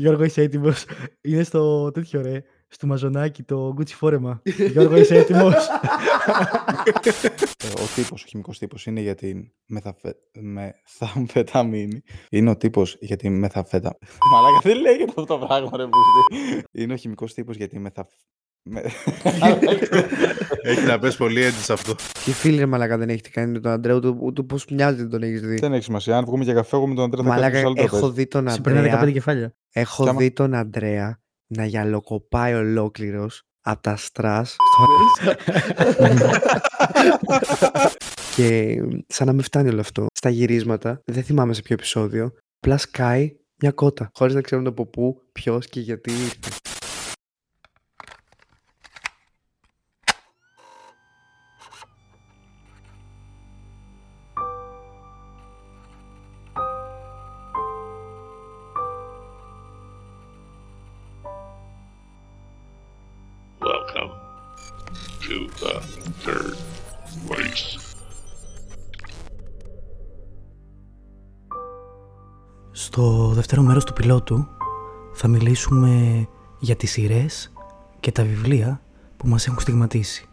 Γιώργο, είσαι έτοιμος; Είναι στο τέτοιο ρε. Στο μαζονάκι το Gucci φόρεμα. Γιώργο, είσαι έτοιμος; ο τύπος, ο χημικός τύπος είναι για την μεθαφε... μεθαμφεταμίνη. Είναι ο τύπος για την μεθαφετα. Μαλάκα δεν λέγεται αυτό το πράγμα, ρε Μπούστη. Είναι ο χημικός τύπος για την μεθα... Έχει να πες πολύ έτσι σε αυτό. Τι φίλοι ρε μαλάκα δεν έχετε κάνει με τον Αντρέα, ούτε, ούτε πώς μοιάζει τον έχεις δει. Δεν έχει σημασία. Αν βγούμε για καφέ, εγώ με τον Αντρέα θα Μαλάκα, κάνω άλλο έχω τραπέζι. δει τον Σε περνάει 15 Αντρέα, κεφάλια. Έχω Κι άμα- δει τον Αντρέα να γυαλοκοπάει ολόκληρος από τα στρας και σαν να μην φτάνει όλο αυτό. Στα γυρίσματα, δεν θυμάμαι σε ποιο επεισόδιο, απλά σκάει μια κότα, χωρίς να ξέρουν από πού, ποιος και γιατί ήρθε. Στο δεύτερο μέρος του πιλότου θα μιλήσουμε για τις σειρές και τα βιβλία που μας έχουν στιγματίσει.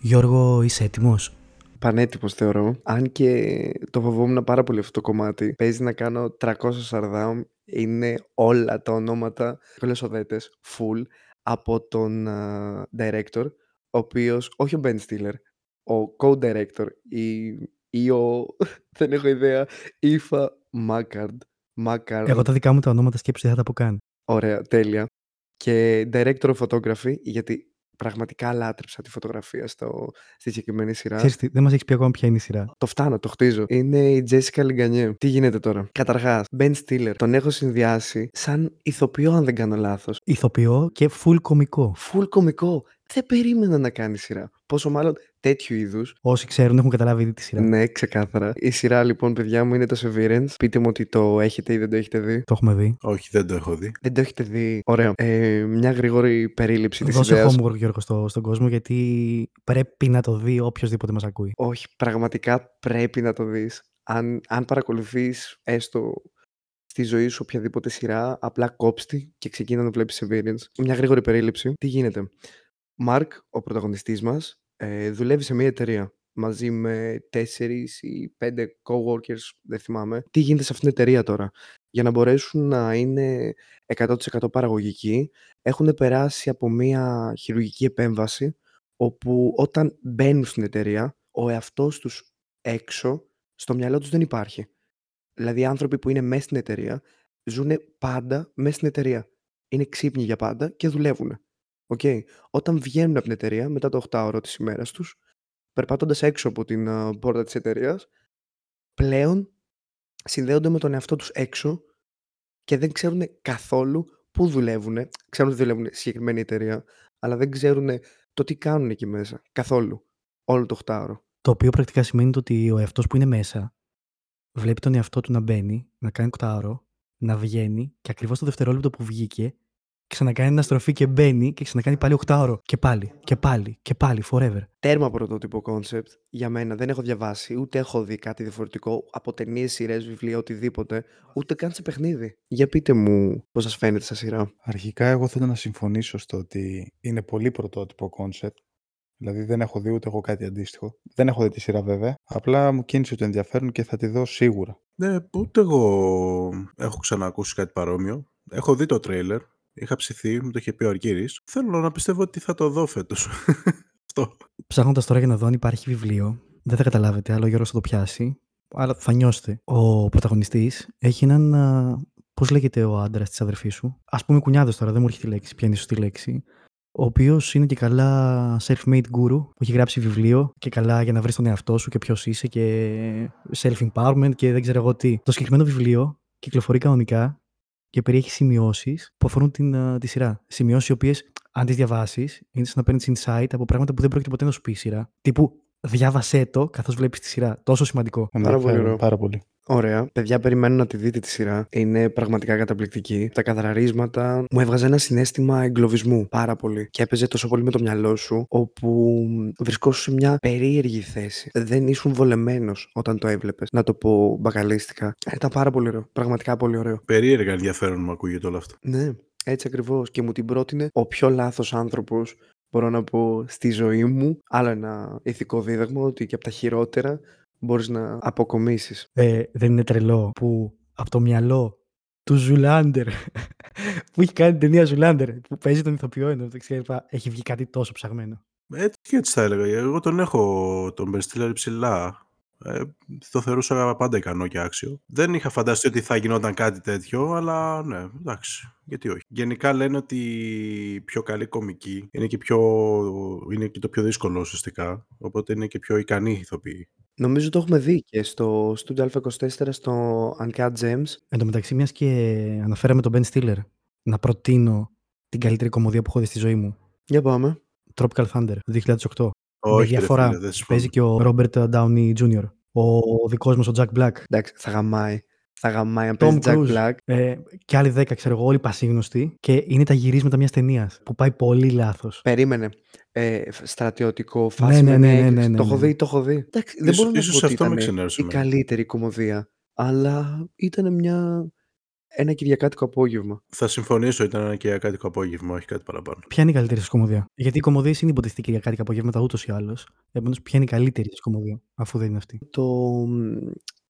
Γιώργο, είσαι έτοιμος; Πανέτοιμος θεωρώ, αν και το φοβόμουν πάρα πολύ αυτό το κομμάτι. Παίζει να κάνω 300 σαρδάμ, είναι όλα τα ονόματα γλωσσοδέτες, full, από τον α, director, ο οποίος, όχι ο Ben Stiller, ο co-director ή, ή ο, δεν έχω ιδέα, Ифα Μάκαρντ. Μάκαρντ. Εγώ τα δικά μου τα ονόματα σκέψη δεν θα τα πω καν. Ωραία, τέλεια. Και director of photography, γιατί πραγματικά λάτρεψα τη φωτογραφία στο, στη συγκεκριμένη σειρά. Ξέρεις τι, δεν μας έχεις πει ακόμα ποια είναι η σειρά. Το φτάνω, το χτίζω. Είναι η Jessica Λιγκανιέ. Τι γίνεται τώρα; Καταρχάς, Ben Stiller τον έχω συνδυάσει σαν ηθοποιό, αν δεν κάνω λάθος. Ηθοποιό και full κομικό. Full κωμικό. Δεν περίμενα να κάνει σειρά. Πόσο μάλλον τέτοιου είδους. Όσοι ξέρουν έχουν καταλάβει ήδη τη σειρά. Ναι, ξεκάθαρα. Η σειρά λοιπόν, παιδιά μου, είναι το Severance. Πείτε μου ότι το έχετε ή δεν το έχετε δει. Το έχουμε δει. Όχι, δεν το έχω δει. Δεν το έχετε δει. Ωραία. Ε, μια γρήγορη περίληψη της Δώσε ιδέας. homework Γιώργο στο, στον κόσμο γιατί πρέπει να το δει οποιοδήποτε μας ακούει. Όχι, πραγματικά πρέπει να το δεις. Αν, αν παρακολουθείς έστω στη ζωή σου οποιαδήποτε σειρά, απλά κόψτη και ξεκίνα να βλέπεις Severance. Μια γρήγορη περίληψη. Τι γίνεται; Μάρκ, ο πρωταγωνιστής μας, ε, δουλεύει σε μια εταιρεία μαζί με τέσσερις ή πέντε coworkers, δεν θυμάμαι. Τι γίνεται σε αυτήν την εταιρεία τώρα; Για να μπορέσουν να είναι 100% παραγωγικοί, έχουν περάσει από μια χειρουργική επέμβαση, όπου όταν μπαίνουν στην εταιρεία, ο εαυτός τους έξω, στο μυαλό τους δεν υπάρχει. Δηλαδή οι άνθρωποι που είναι μέσα στην εταιρεία, ζουν πάντα μέσα στην εταιρεία. Είναι ξύπνοι για πάντα και δουλεύουν. Οκ. Όταν βγαίνουν από την εταιρεία, μετά το 8ωρο της ημέρας τους, περπατώντας έξω από την α, πόρτα της εταιρείας, πλέον συνδέονται με τον εαυτό τους έξω και δεν ξέρουν καθόλου πού δουλεύουν. Ξέρουν ότι δουλεύουν σε συγκεκριμένη εταιρεία, αλλά δεν ξέρουν το τι κάνουν εκεί μέσα. Καθόλου. Όλο το 8ωρο. Το οποίο πρακτικά σημαίνει το ότι ο εαυτός που είναι μέσα βλέπει τον εαυτό του να μπαίνει, να κάνει οκτάωρο, να βγαίνει και ακριβώς το δευτερόλεπτο που βγήκε, ξανακάνει ένα στροφή και μπαίνει και ξανακάνει πάλι οκτάωρο. Και πάλι, και πάλι, και πάλι, forever. Τέρμα πρωτότυπο concept για μένα. Δεν έχω διαβάσει, ούτε έχω δει κάτι διαφορετικό από ταινίες, σειρές, βιβλία, οτιδήποτε, ούτε καν σε παιχνίδι. Για πείτε μου πώς σας φαίνεται σαν σειρά. Αρχικά, εγώ θέλω να συμφωνήσω στο ότι είναι πολύ πρωτότυπο concept. Δηλαδή, δεν έχω δει ούτε εγώ κάτι αντίστοιχο. Δεν έχω δει τη σειρά, βέβαια. Απλά μου κίνησε το ενδιαφέρον και θα τη δω σίγουρα. Ναι, ούτε εγώ έχω ξανακούσει κάτι παρόμοιο. Έχω δει το τρέιλερ. Είχα ψηθεί, μου το είχε πει ο Αργύρης. Θέλω να πιστεύω ότι θα το δω φέτος. Αυτό. Ψάχνοντας τώρα για να δω αν υπάρχει βιβλίο, δεν θα καταλάβετε, αλλά ο Γιώργο θα το πιάσει. Αλλά θα νιώσετε. Ο πρωταγωνιστής έχει έναν. Πώς λέγεται ο άντρας της αδερφής σου; Α πούμε κουνιάδος τώρα, δεν μου έρχεται η λέξη. Ποια είναι η σωστή λέξη. Ο οποίος είναι και καλά self-made guru που έχει γράψει βιβλίο και καλά για να βρεις τον εαυτό σου και ποιος είσαι και self-empowerment και δεν ξέρω εγώ τι. Το συγκεκριμένο βιβλίο κυκλοφορεί κανονικά και περιέχει σημειώσεις που αφορούν την, α, τη σειρά. Σημειώσεις οι οποίες, αν τις διαβάσεις, είναι σαν να παίρνεις insight από πράγματα που δεν πρόκειται ποτέ να σου πει η σειρά. Τύπου διάβασέ το καθώς βλέπεις τη σειρά. Τόσο σημαντικό. πολύ Ενδιαφέρον, ωραίο. Πάρα πολύ. Ωραία. Παιδιά, περιμένω να τη δείτε τη σειρά. Είναι πραγματικά καταπληκτική. Τα καθαρίσματα μου έβγαζε ένα συνέστημα εγκλωβισμού πάρα πολύ. Και έπαιζε τόσο πολύ με το μυαλό σου, όπου βρισκόσουν σε μια περίεργη θέση. Δεν ήσουν βολεμένος όταν το έβλεπες. Να το πω μπακαλίστικα. Ήταν πάρα πολύ ωραίο. Πραγματικά πολύ ωραίο. Περίεργα ενδιαφέρον μου ακούγεται όλο αυτό. Ναι, έτσι ακριβώς. Και μου την πρότεινε ο πιο λάθος άνθρωπος, μπορώ να πω, στη ζωή μου. Άλλο ένα ηθικό δίδαγμα ότι και από τα χειρότερα μπορείς να αποκομίσεις. Ε, δεν είναι τρελό που από το μυαλό του Zoolander που έχει κάνει την ταινία Zoolander που παίζει τον ηθοποιό ενώ έχει βγει κάτι τόσο ψαγμένο. Έτσι και έτσι θα έλεγα. Εγώ τον έχω τον Ben ψηλά. Ε, το θεωρούσα πάντα ικανό και άξιο. Δεν είχα φανταστεί ότι θα γινόταν κάτι τέτοιο, αλλά ναι, εντάξει, γιατί όχι. Γενικά λένε ότι η πιο καλή κομική είναι και, πιο, είναι και το πιο δύσκολο ουσιαστικά, οπότε είναι και πιο ικανή ηθοποιή. Νομίζω το έχουμε δει και στο Studio Α24 στο Uncut Gems. Εν τω μεταξύ, μιας και αναφέραμε τον Ben Stiller, να προτείνω την καλύτερη κομμωδία που έχω δει στη ζωή μου. Για πάμε. Tropical Thunder, 2008. Όχι, με διαφορά. Ρε, φίλε, Παίζει και ο Robert Downey Jr. Ο, ο δικός μας, ο Jack Black. Εντάξει, θα γαμάει. Θα γαμάει αν παίζει Jack Black. Ε, και άλλοι δέκα, ξέρω εγώ, όλοι πασίγνωστοι. Και είναι τα γυρίσματα μιας ταινίας που πάει πολύ λάθος. Περίμενε. Ε, στρατιωτικό, φάση ναι, ναι, ναι, ναι, ναι, ναι, Το έχω δει, το έχω δει. Εντάξει, δεν μπορώ να πω ότι ήταν η καλύτερη κομμωδία. Αλλά ήταν μια ένα Κυριακάτικο απόγευμα. Θα συμφωνήσω, ήταν ένα Κυριακάτικο απόγευμα, όχι κάτι παραπάνω. Ποια είναι η καλύτερη σα κομμωδία; Γιατί οι κομμωδίε είναι υποτιθετή Κυριακάτικα απόγευματα ούτως ή άλλως. Επομένως, ποια είναι η καλύτερη σα κομμωδία, αφού δεν είναι αυτή; Το.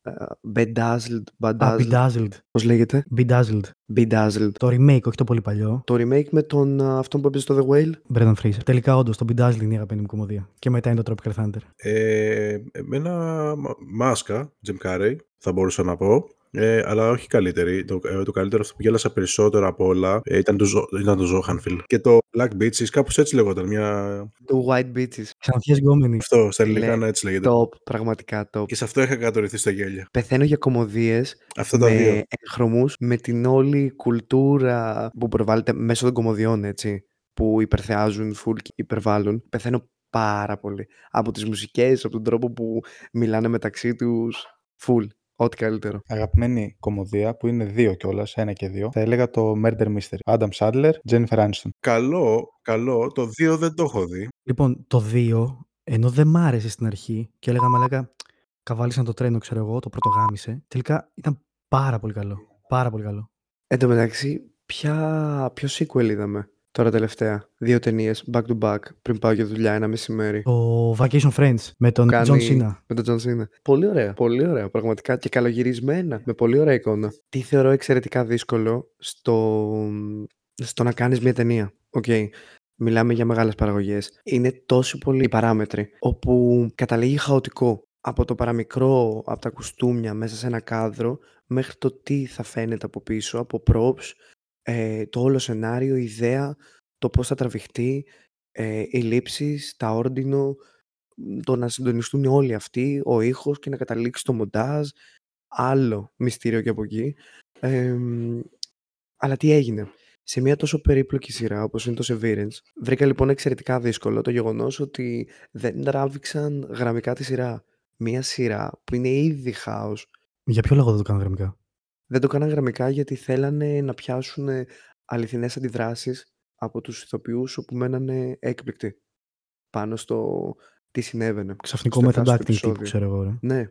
Uh, bedazzled, bedazzled. Ah, bedazzled. Πώς λέγεται; Bedazzled. Bedazzled. Το remake, όχι το πολύ παλιό. Το remake με τον uh, αυτόν που έπαιζε στο The Whale; Brendan Fraser. Τελικά, όντως, το Bedazzled είναι η αγαπημένη μου κομμωδία. Και μετά είναι το Tropical Thunder. Ε, εμένα, μάσκα, Jim Carrey, θα μπορούσα να πω. Ε, αλλά όχι καλύτερη. Το, ε, το καλύτερο αυτό που γέλασα περισσότερο από όλα ε, ήταν, το, ήταν το Zohanfield. Και το Black Beaches, κάπως έτσι λέγονταν. Μια... Το White Beaches. Ξανθιές γκόμενοι. Αυτό, στα ελληνικά να έτσι λέγεται. Top, πραγματικά top. Και σε αυτό είχα κατορριθεί στα γέλια. Πεθαίνω για κομμωδίες με δύο. έγχρωμους, με την όλη κουλτούρα που προβάλλεται μέσω των κομμωδιών, έτσι. Που υπερθεάζουν, full και υπερβάλλουν. Πεθαίνω πάρα πολύ. Από τις μουσικές, από τον τρόπο που μιλάνε μεταξύ τους, full. Ό,τι καλύτερο. Αγαπημένη κομμωδία που είναι δύο κιόλας, ένα και δύο. Θα έλεγα το Murder Mystery. Adam Sandler, Jennifer Aniston. Καλό, καλό. Το δύο δεν το έχω δει. Λοιπόν, το δύο, ενώ δεν μ' άρεσε στην αρχή και έλεγα μαλάκα, καβάλισαν το τρένο, ξέρω εγώ, το πρωτογάμισε. Τελικά ήταν πάρα πολύ καλό. Πάρα πολύ καλό. Εν τω μεταξύ, ποια... ποιο sequel είδαμε; Τώρα τελευταία. Δύο ταινίες back to back πριν πάω για δουλειά ένα μεσημέρι. Το Vacation Friends με τον Κάνει... John Cena. Με τον John Cena. Πολύ ωραία. Πολύ ωραία. Πραγματικά και καλογυρισμένα. Με πολύ ωραία εικόνα. Τι θεωρώ εξαιρετικά δύσκολο στο, στο να κάνεις μια ταινία. OK. Okay. Μιλάμε για μεγάλες παραγωγές. Είναι τόσο πολλοί οι παράμετροι όπου καταλήγει χαοτικό. Από το παραμικρό, από τα κουστούμια μέσα σε ένα κάδρο, μέχρι το τι θα φαίνεται από πίσω, από props, ε, το όλο σενάριο, η ιδέα, το πώς θα τραβηχτεί, ε, οι λήψεις, τα όρντινο, το να συντονιστούν όλοι αυτοί, ο ήχος και να καταλήξει το μοντάζ, άλλο μυστήριο και από εκεί. αλλά τι έγινε. Σε μια τόσο περίπλοκη σειρά όπως είναι το Severance, βρήκα λοιπόν εξαιρετικά δύσκολο το γεγονός ότι δεν τράβηξαν γραμμικά τη σειρά. Μια σειρά που είναι ήδη χάος. Για ποιο λόγο δεν το κάνουν γραμμικά; Δεν το κάναν γραμμικά γιατί θέλανε να πιάσουν αληθινές αντιδράσεις από τους ηθοποιούς όπου μένανε έκπληκτοι πάνω στο τι συνέβαινε. Ξαφνικό method acting τύπου, ξέρω εγώ. Ρε. Ναι.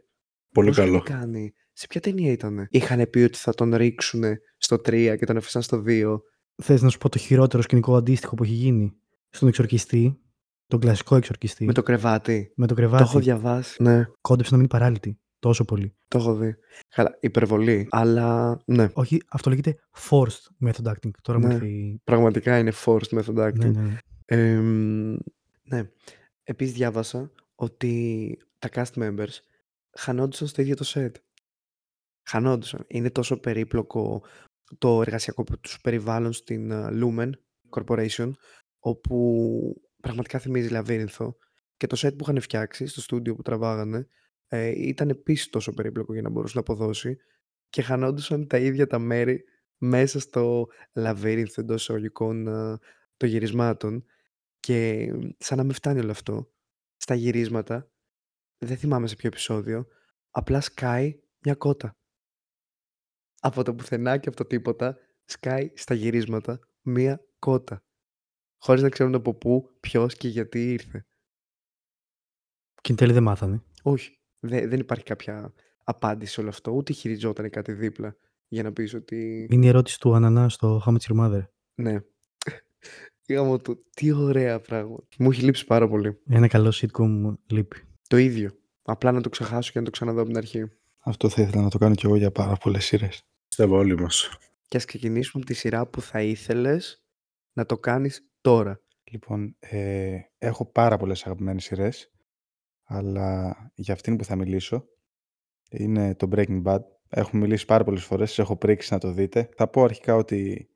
Πολύ Πώς καλό. Κάνει. Σε ποια ταινία ήταν. Είχαν πει ότι θα τον ρίξουν στο 3 και τον αφήσαν στο 2. Θες να σου πω το χειρότερο σκηνικό αντίστοιχο που έχει γίνει; Στον εξορκιστή, τον κλασικό εξορκιστή. Με το κρεβάτι. Με το κρεβάτι. Το έχω διαβάσει. Ναι. Κόντεψε να μείνει παράλυτη. Τόσο πολύ. Το έχω δει. Καλά, υπερβολή, αλλά ναι. Όχι, αυτό λέγεται forced method acting. Τώρα ναι. μου ήρθε Πραγματικά είναι forced method acting. Ναι, ναι. Ε, ναι. Επίσης διάβασα ότι τα cast members χανόντουσαν στο ίδιο το set. Χανόντουσαν. Είναι τόσο περίπλοκο το εργασιακό τους περιβάλλον στην Lumen Corporation, όπου πραγματικά θυμίζει λαβύρινθο και το set που είχαν φτιάξει στο στούντιο που τραβάγανε ε, ήταν επίσης τόσο περίπλοκο για να μπορούσε να αποδώσει και χανόντουσαν τα ίδια τα μέρη μέσα στο λαβύρινθο εντός εισαγωγικών ε, των γυρισμάτων και σαν να μην φτάνει όλο αυτό στα γυρίσματα δεν θυμάμαι σε ποιο επεισόδιο απλά σκάει μια κότα. Από το πουθενά και από το τίποτα σκάει στα γυρίσματα μια κότα. Χωρίς να ξέρουν από πού, ποιος και γιατί ήρθε. Και εν τέλει δεν μάθανε. Όχι. Δε- δεν υπάρχει κάποια απάντηση σε όλο αυτό. Ούτε χειριζόταν κάτι δίπλα για να πεις ότι Είναι η ερώτηση του Ανανά στο How Much Your Mother. ναι. Γάμο του, τι ωραία πράγματα. Μου έχει λείψει πάρα πολύ. Ένα καλό sitcom λείπει. Το ίδιο. Απλά να το ξεχάσω και να το ξαναδώ από την αρχή. Αυτό θα ήθελα να το κάνω κι εγώ για πάρα πολλές σειρές. Πιστεύω όλοι μας. Και ας ξεκινήσουμε από τη σειρά που θα ήθελες να το κάνεις τώρα. Λοιπόν, ε, έχω πάρα πολλές αγαπημένες σειρές, αλλά για αυτήν που θα μιλήσω είναι το Breaking Bad. Έχω μιλήσει πάρα πολλές φορές, σας έχω πρίξει να το δείτε. Θα πω αρχικά ότι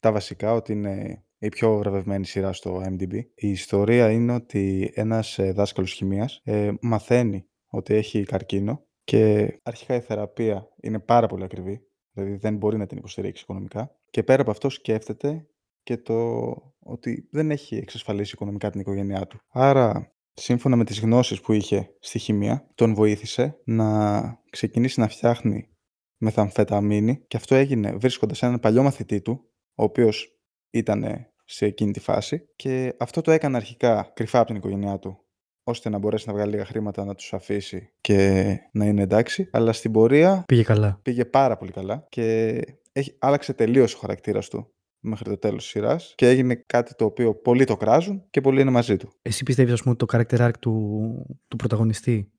τα βασικά, ότι είναι η πιο βραβευμένη σειρά στο MDB. Η ιστορία είναι ότι ένας ε, δάσκαλος χημείας ε, μαθαίνει ότι έχει καρκίνο και αρχικά η θεραπεία είναι πάρα πολύ ακριβή, δηλαδή δεν μπορεί να την υποστηρίξει οικονομικά. Και πέρα από αυτό σκέφτεται και το ότι δεν έχει εξασφαλίσει οικονομικά την οικογένειά του. Άρα, σύμφωνα με τις γνώσεις που είχε στη χημεία, τον βοήθησε να ξεκινήσει να φτιάχνει μεθαμφεταμίνη και αυτό έγινε βρίσκοντας έναν παλιό μαθητή του, ο οποίος ήταν σε εκείνη τη φάση και αυτό το έκανε αρχικά κρυφά από την οικογένειά του ώστε να μπορέσει να βγάλει λίγα χρήματα να τους αφήσει και να είναι εντάξει. Αλλά στην πορεία Πήγε καλά. πήγε πάρα πολύ καλά και έχει, άλλαξε τελείως ο χαρακτήρας του μέχρι το τέλος της σειράς και έγινε κάτι το οποίο πολλοί το κράζουν και πολλοί είναι μαζί του. Εσύ πιστεύεις, ας πούμε, το character arc του, του πρωταγωνιστή;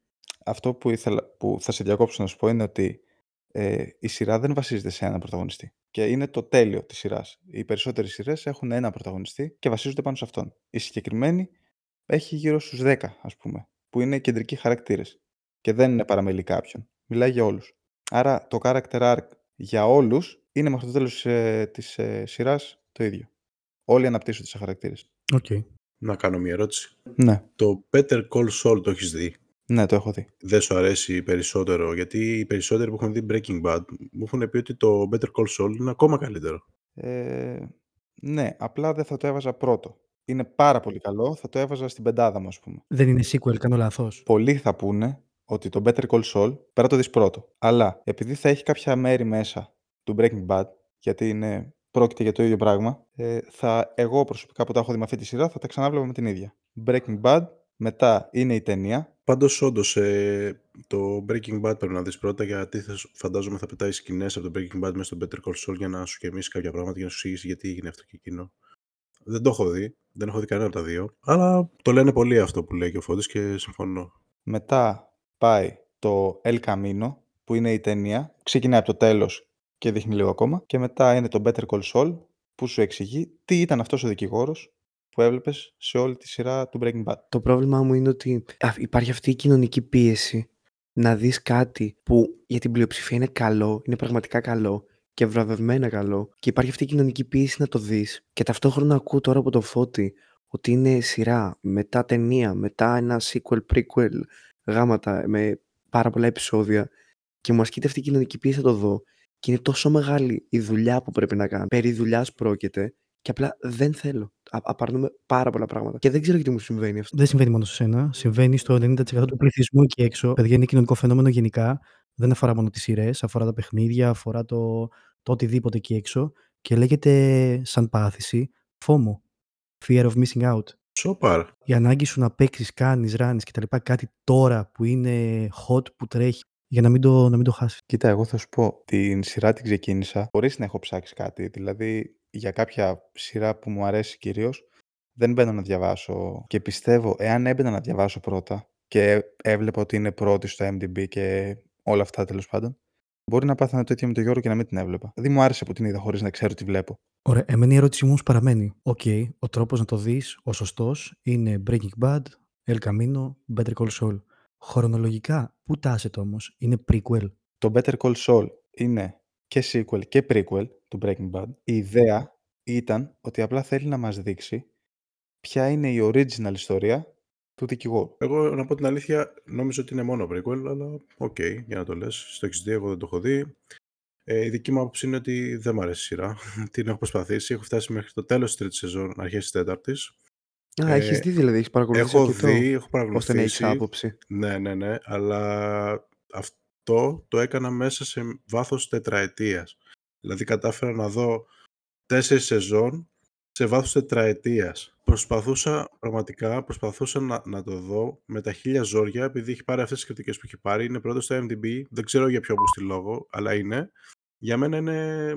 Αυτό που, ήθελα, που θα σε διακόψω να σου πω είναι ότι ε, η σειρά δεν βασίζεται σε έναν πρωταγωνιστή. Και είναι το τέλειο της σειράς. Οι περισσότερες σειρές έχουν έναν πρωταγωνιστή και βασίζονται πάνω σε αυτόν. Η συγκεκριμένη έχει γύρω στους 10, ας πούμε, που είναι κεντρικοί χαρακτήρες και δεν είναι παραμελεί κάποιον. Μιλάει για όλους. Άρα το character arc για όλους είναι μέχρι το τέλος ε, της ε, σειράς το ίδιο. Όλοι αναπτύσσονται σε χαρακτήρες. Οκ. Να κάνω μια ερώτηση. Ναι, Το Better Call Saul το έχεις δει; ναι, το έχω δει. Δεν σου αρέσει περισσότερο, γιατί οι περισσότεροι που έχουν δει Breaking Bad μου έχουν πει ότι το Better Call Saul είναι ακόμα καλύτερο. Ε, ναι, απλά δεν θα το έβαζα πρώτο. Είναι πάρα πολύ καλό, θα το έβαζα στην πεντάδα μου, ας πούμε. Δεν είναι sequel, κάνω λάθος. Πολλοί θα πούνε ότι το Better Call Saul πρέπει να το δεις πρώτο. Αλλά επειδή θα έχει κάποια μέρη μέσα του Breaking Bad, γιατί είναι, πρόκειται για το ίδιο πράγμα, ε, θα, εγώ προσωπικά που τα έχω δει με αυτή τη σειρά θα τα ξανάβλεπα με την ίδια. Breaking Bad, μετά είναι η ταινία. Πάντως, όντως, ε, το Breaking Bad πρέπει να δεις πρώτα, γιατί θα, σου- φαντάζομαι θα πετάει σκηνές από το Breaking Bad μέσα στο Better Call Saul για να σου γεμίσει κάποια πράγματα και να σου εξηγήσει γιατί έγινε αυτό και εκείνο. Δεν το έχω δει. Δεν έχω δει κανένα από τα δύο. Αλλά το λένε πολύ αυτό που λέει και ο Φώτης και συμφωνώ. Μετά πάει το El Camino, που είναι η ταινία. Ξεκινάει από το τέλος και δείχνει λίγο ακόμα. Και μετά είναι το Better Call Saul, που σου εξηγεί τι ήταν αυτός ο δικηγόρος που έβλεπες σε όλη τη σειρά του Breaking Bad. Το πρόβλημά μου είναι ότι α, υπάρχει αυτή η κοινωνική πίεση να δεις κάτι που για την πλειοψηφία είναι καλό, είναι πραγματικά καλό και βραβευμένα καλό και υπάρχει αυτή η κοινωνική πίεση να το δεις και ταυτόχρονα ακούω τώρα από το Φώτη ότι είναι σειρά, μετά ταινία, μετά ένα sequel, prequel, γάματα με πάρα πολλά επεισόδια και μου ασκείται αυτή η κοινωνική πίεση να το δω και είναι τόσο μεγάλη η δουλειά που πρέπει να κάνω. Περί δουλειάς πρόκειται και απλά δεν θέλω. Α, απαρνούμε πάρα πολλά πράγματα. Και δεν ξέρω γιατί μου συμβαίνει αυτό. Δεν συμβαίνει μόνο σε σένα. Συμβαίνει στο 90% του πληθυσμού εκεί έξω. Παιδιά, είναι κοινωνικό φαινόμενο γενικά. Δεν αφορά μόνο τις σειρές, αφορά τα παιχνίδια, αφορά το, το οτιδήποτε εκεί έξω. Και λέγεται σαν πάθηση FOMO. Fear of missing out. Σοπαρ. Η ανάγκη σου να παίξεις, κάνεις, ράνεις κτλ. Κάτι τώρα που είναι hot, που τρέχει, για να μην το, να μην το χάσεις. Κοίτα, εγώ θα σου πω, την σειρά την ξεκίνησα χωρίς να έχω ψάξει κάτι. Δηλαδή, για κάποια σειρά που μου αρέσει κυρίως, δεν μπαίνω να διαβάσω και πιστεύω, εάν έμπαινα να διαβάσω πρώτα και έβλεπα ότι είναι πρώτη στο MDB και όλα αυτά τέλος πάντων, μπορεί να πάθαινα το ίδιο με τον Γιώργο και να μην την έβλεπα. Δηλαδή μου άρεσε που την είδα χωρίς να ξέρω τι βλέπω. Ωραία, εμένα η ερώτησή μου όμως παραμένει. Οκ, ο τρόπος να το δεις, ο σωστός, είναι Breaking Bad, El Camino, Better Call Saul. Χρονολογικά, πού τάσσεται όμως, είναι prequel. Το Better Call Saul είναι και sequel και prequel του Breaking Bad. Η ιδέα ήταν ότι απλά θέλει να μας δείξει ποια είναι η original ιστορία του δικηγόρου. Εγώ να πω την αλήθεια, νόμιζα ότι είναι μόνο prequel, αλλά οκ, για να το λες. Το έχεις δει, εγώ δεν το έχω δει. Ε, η δική μου άποψη είναι ότι δεν μου αρέσει η σειρά. την έχω προσπαθήσει. Έχω φτάσει μέχρι το τέλος της τρίτης σεζόν, αρχές της τέταρτης. Α, Ε, έχεις δει δηλαδή, έχεις παρακολουθήσει Έχω αρκετό, δει, έχω ώστε να έχεις παρακολουθήσει. άποψη. Ναι, ναι, ναι, αλλά αυ- αυτό το έκανα μέσα σε βάθος τετραετίας. Δηλαδή κατάφερα να δω τέσσερις σεζόν σε βάθος τετραετίας. Προσπαθούσα, πραγματικά, προσπαθούσα να, να το δω με τα χίλια ζόρια, επειδή έχει πάρει αυτές τις κριτικές που έχει πάρει. Είναι πρώτος στο MDB, δεν ξέρω για ποιο στη λόγο, αλλά είναι. Για μένα είναι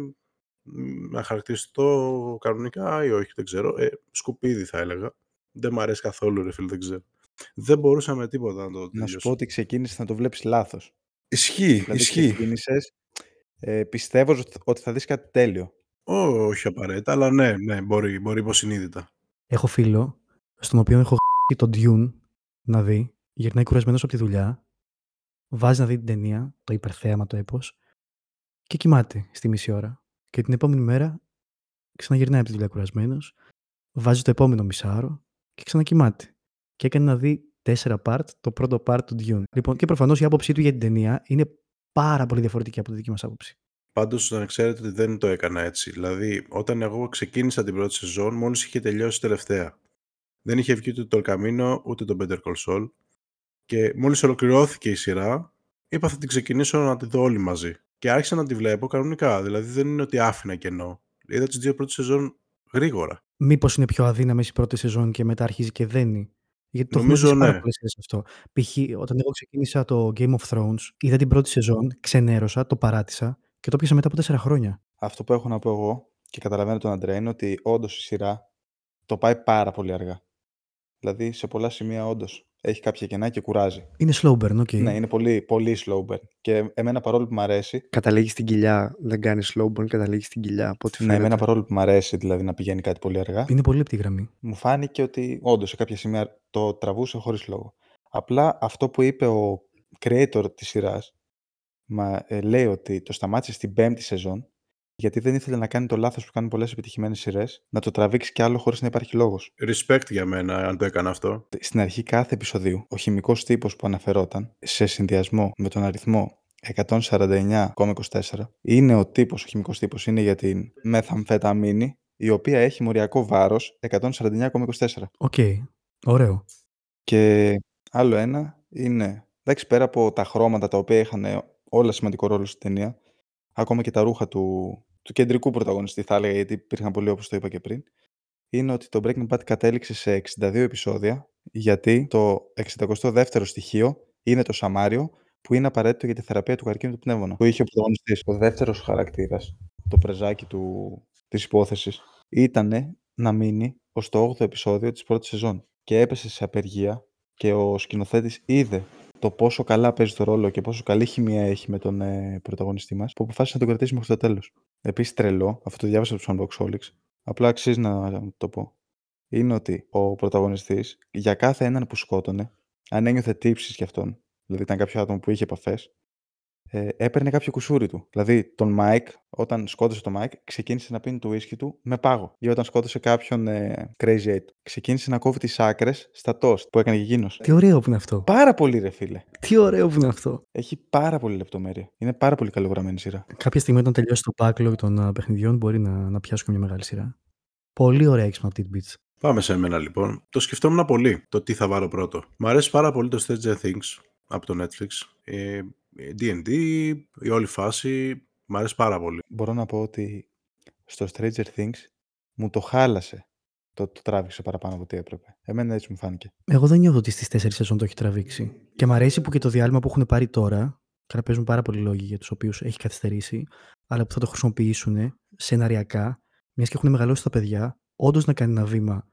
μ, να χαρακτηριστώ κανονικά ή όχι, δεν ξέρω. Ε, σκουπίδι θα έλεγα. Δεν μου αρέσει καθόλου, ρε φίλε, δεν ξέρω. Δεν μπορούσα με τίποτα να το Να σου τελειώσω. πω ότι ξεκίνησες να το βλέπεις λάθος. Ισχύει, Δηλαδή ισχύει. ξεκίνησες ε, πιστεύω ότι θα δεις κάτι τέλειο. Όχι απαραίτητα, αλλά ναι, ναι, μπορεί, μπορεί υποσυνείδητα. Έχω φίλο, στον οποίο έχω γράψει τον Dune να δει, γυρνάει κουρασμένος από τη δουλειά, βάζει να δει την ταινία, το υπερθέαμα, το έπος, και κοιμάται στη μισή ώρα. Και την επόμενη μέρα ξαναγυρνάει από τη δουλειά κουρασμένος, βάζει το επόμενο μισάωρο και ξανακοιμάται. Και έκανε να δει τέσσερα part, το πρώτο part του Dune. Λοιπόν, και προφανώς η άποψή του για την ταινία είναι πάρα πολύ διαφορετική από τη δική μας άποψη. Πάντως να ξέρετε ότι δεν το έκανα έτσι. Δηλαδή, όταν εγώ ξεκίνησα την πρώτη σεζόν, μόλις είχε τελειώσει η τελευταία. Δεν είχε βγει ούτε το Camino, ούτε το Better Call Saul. Και μόλις ολοκληρώθηκε η σειρά, είπα θα την ξεκινήσω να τη δω όλοι μαζί. Και άρχισα να τη βλέπω κανονικά. Δηλαδή δεν είναι ότι άφηνα κενό. Είδα τις δύο πρώτες σεζόν γρήγορα. Μήπως είναι πιο αδύναμες η πρώτη σεζόν και μετά αρχίζει και δένει. Γιατί το Νομίζω, έχουμε ζήσει πάρα ναι. πολλές σειρές αυτό. Π.χ. όταν εγώ ξεκίνησα το Game of Thrones, είδα την πρώτη σεζόν, ξενέρωσα, το παράτησα και το 'πιασα μετά από τέσσερα χρόνια. Αυτό που έχω να πω εγώ και καταλαβαίνω τον Αντρέα είναι ότι όντως η σειρά το πάει πάρα πολύ αργά. Δηλαδή σε πολλά σημεία όντως έχει κάποια κενά και κουράζει. Είναι slow burn, OK. Ναι, είναι πολύ, πολύ slow burn. Και εμένα παρόλο που μου αρέσει, Καταλήγεις στην κοιλιά, δεν κάνεις slow burn, καταλήγεις στην κοιλιά. Από ό,τι ναι, φαίνεται. εμένα παρόλο που μου αρέσει δηλαδή να πηγαίνει κάτι πολύ αργά, Είναι πολύ λεπτή γραμμή. μου φάνηκε ότι όντως σε κάποια σημεία το τραβούσε χωρίς λόγο. Απλά αυτό που είπε ο creator της σειράς, μα ε, λέει ότι το σταμάτησε στην πέμπτη σεζόν, γιατί δεν ήθελε να κάνει το λάθος που κάνουν πολλές επιτυχημένες σειρές, να το τραβήξει κι άλλο χωρίς να υπάρχει λόγος. Respect για μένα, αν το έκανα αυτό. Στην αρχή κάθε επεισοδίου, ο χημικός τύπος που αναφερόταν, σε συνδυασμό με τον αριθμό 149,24, είναι ο τύπος, ο χημικός τύπος, είναι για την μεθαμφεταμίνη, η οποία έχει μοριακό βάρος 149,24. Οκ. Ωραίο. Και άλλο ένα είναι, εντάξει, πέρα από τα χρώματα τα οποία είχαν όλα σημαντικό ρόλο στην ταινία, ακόμα και τα ρούχα του, του κεντρικού πρωταγωνιστή θα έλεγα, γιατί υπήρχαν πολλοί όπως το είπα και πριν, είναι ότι το Breaking Bad κατέληξε σε 62 επεισόδια, γιατί το 62ο στοιχείο είναι το Σαμάριο, που είναι απαραίτητο για τη θεραπεία του καρκίνου του πνεύμονα. Που είχε ο πρωταγωνιστής. Ο δεύτερος χαρακτήρας, το πρεζάκι του, της υπόθεσης, ήταν να μείνει ως το 8ο επεισόδιο της πρώτης σεζόν. Και έπεσε σε απεργία και ο σκηνοθέτης είδε το πόσο καλά παίζει το ρόλο και πόσο καλή χημεία έχει με τον ε, πρωταγωνιστή μας, που αποφάσισε να τον κρατήσει μέχρι το τέλος. Επίσης τρελό, αυτό το διάβασα από τους Unboxholics, απλά αξίζει να το πω. Είναι ότι ο πρωταγωνιστής για κάθε έναν που σκότωνε, αν ένιωθε τύψεις για αυτόν, δηλαδή ήταν κάποιο άτομο που είχε επαφές, ε, έπαιρνε κάποιο κουσούρι του. Δηλαδή, τον Μάικ, όταν σκότωσε τον Μάικ, ξεκίνησε να πίνει το ουίσκι του με πάγο. Ή όταν σκότωσε κάποιον ε, Crazy Eight, ξεκίνησε να κόβει τις άκρες στα τοστ που έκανε και εκείνος. Τι ωραίο που είναι αυτό. Πάρα πολύ, ρε φίλε. Τι ωραίο που είναι αυτό. Έχει πάρα πολύ λεπτομέρεια. Είναι πάρα πολύ καλογραμμένη σειρά. Κάποια στιγμή όταν τελειώσει το backlog των α, παιχνιδιών μπορεί να, να πιάσουμε μια μεγάλη σειρά. Πολύ ωραία έξυπνα tidbits. Πάμε σε μένα λοιπόν. Το σκεφτόμουν πολύ το τι θα βάλω πρώτο. Μ' αρέσει πάρα πολύ το Stranger Things από το Netflix. Ε, D&D, η όλη φάση. Μ' αρέσει πάρα πολύ. Μπορώ να πω ότι στο Stranger Things μου το χάλασε. Το, το τράβηξε παραπάνω από ό,τι έπρεπε. Εμένα έτσι μου φάνηκε. Εγώ δεν νιώθω ότι στις 4 σεζόν το έχει τραβήξει. Και μ' αρέσει που και το διάλειμμα που έχουν πάρει τώρα, και να παίζουν πάρα πολλοί λόγοι για τους οποίους έχει καθυστερήσει, αλλά που θα το χρησιμοποιήσουν σεναριακά, μιας και έχουν μεγαλώσει τα παιδιά, όντως να κάνει ένα βήμα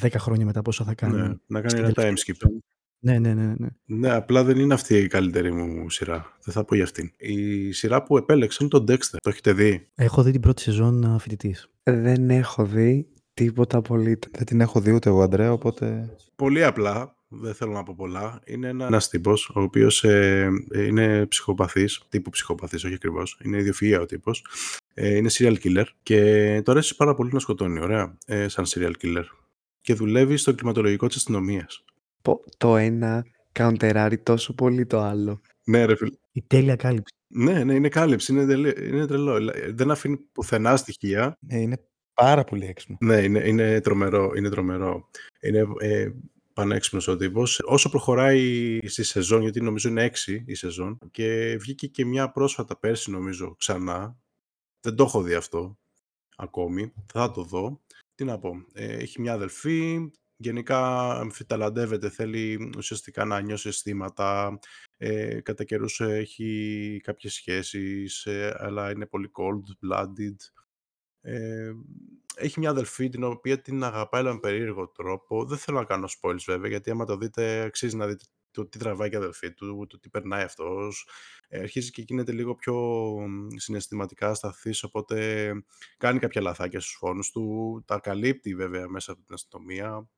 10 χρόνια μετά από όσα θα κάνουν. Ναι, να κάνει στην ένα τελευταία time skip. Σεζόν. Ναι, ναι, ναι, ναι. Ναι, απλά δεν είναι αυτή η καλύτερη μου σειρά. Δεν θα πω για αυτήν. Η σειρά που επέλεξα είναι το Dexter. Το έχετε δει; Έχω δει την πρώτη σεζόν φοιτητής. Δεν έχω δει τίποτα απολύτω. Δεν την έχω δει ούτε εγώ, Αντρέα, οπότε. Πολύ απλά, δεν θέλω να πω πολλά. Είναι ένα ένας τύπος ο οποίος ε, ε, είναι ψυχοπαθής, τύπου ψυχοπαθής, όχι ακριβώς. Είναι ιδιοφυΐα ο τύπος. Ε, είναι serial killer και το αρέσει πάρα πολύ να σκοτώνει, ωραία, ε, σαν serial killer. Και δουλεύει στο κλιματολογικό της αστυνομίας. Πω, Το ένα καουντεράρει τόσο πολύ το άλλο. Ναι, ρε φίλε. Η τέλεια κάλυψη. Ναι, ναι, είναι κάλυψη, είναι, τελε- είναι τρελό. Ε, Δεν αφήνει πουθενά στοιχεία. Ναι, είναι πάρα πολύ έξυπνο. Ναι, είναι, είναι τρομερό, είναι τρομερό. Είναι, ε, πανέξυπνος ο τύπος. Όσο προχωράει στη σεζόν, γιατί νομίζω είναι έξι η σεζόν, και βγήκε και μια πρόσφατα πέρσι νομίζω ξανά. Δεν το έχω δει αυτό ακόμη. Θα το δω. Τι να πω. Ε, έχει μια αδελφή, γενικά αμφιταλαντεύεται, θέλει ουσιαστικά να νιώσει αισθήματα. Ε, κατά καιρούς έχει κάποιες σχέσεις, ε, αλλά είναι πολύ cold-blooded. Ε, έχει μια αδελφή την οποία την αγαπάει αλλά με περίεργο τρόπο. Δεν θέλω να κάνω spoilers βέβαια, γιατί άμα το δείτε αξίζει να δείτε το τι τραβάει και η αδελφή του, το τι περνάει αυτός. Ε, αρχίζει και γίνεται λίγο πιο συναισθηματικά σταθής, οπότε κάνει κάποια λαθάκια στους φόνους του, τα καλύπτει βέβαια μέσα από την αστυνομία.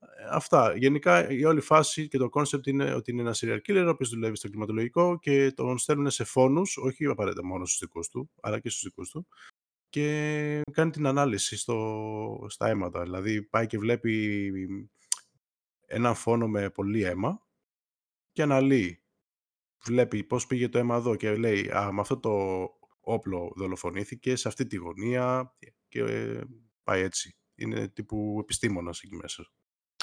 Ε, αυτά. Γενικά η όλη φάση και το concept είναι ότι είναι ένα serial killer ο οποίος δουλεύει στο κλιματολογικό και τον στέλνουν σε φόνους, όχι απαραίτητα μόνο στους δικούς του, αλλά και στους δικούς του, και κάνει την ανάλυση στο, στα αίματα. Δηλαδή πάει και βλέπει ένα φόνο με πολύ αίμα και αναλύει. Βλέπει πώς πήγε το αίμα εδώ και λέει «Α, με αυτό το όπλο δολοφονήθηκε σε αυτή τη γωνία» και ε, πάει έτσι. Είναι τύπου επιστήμονας εκεί μέσα.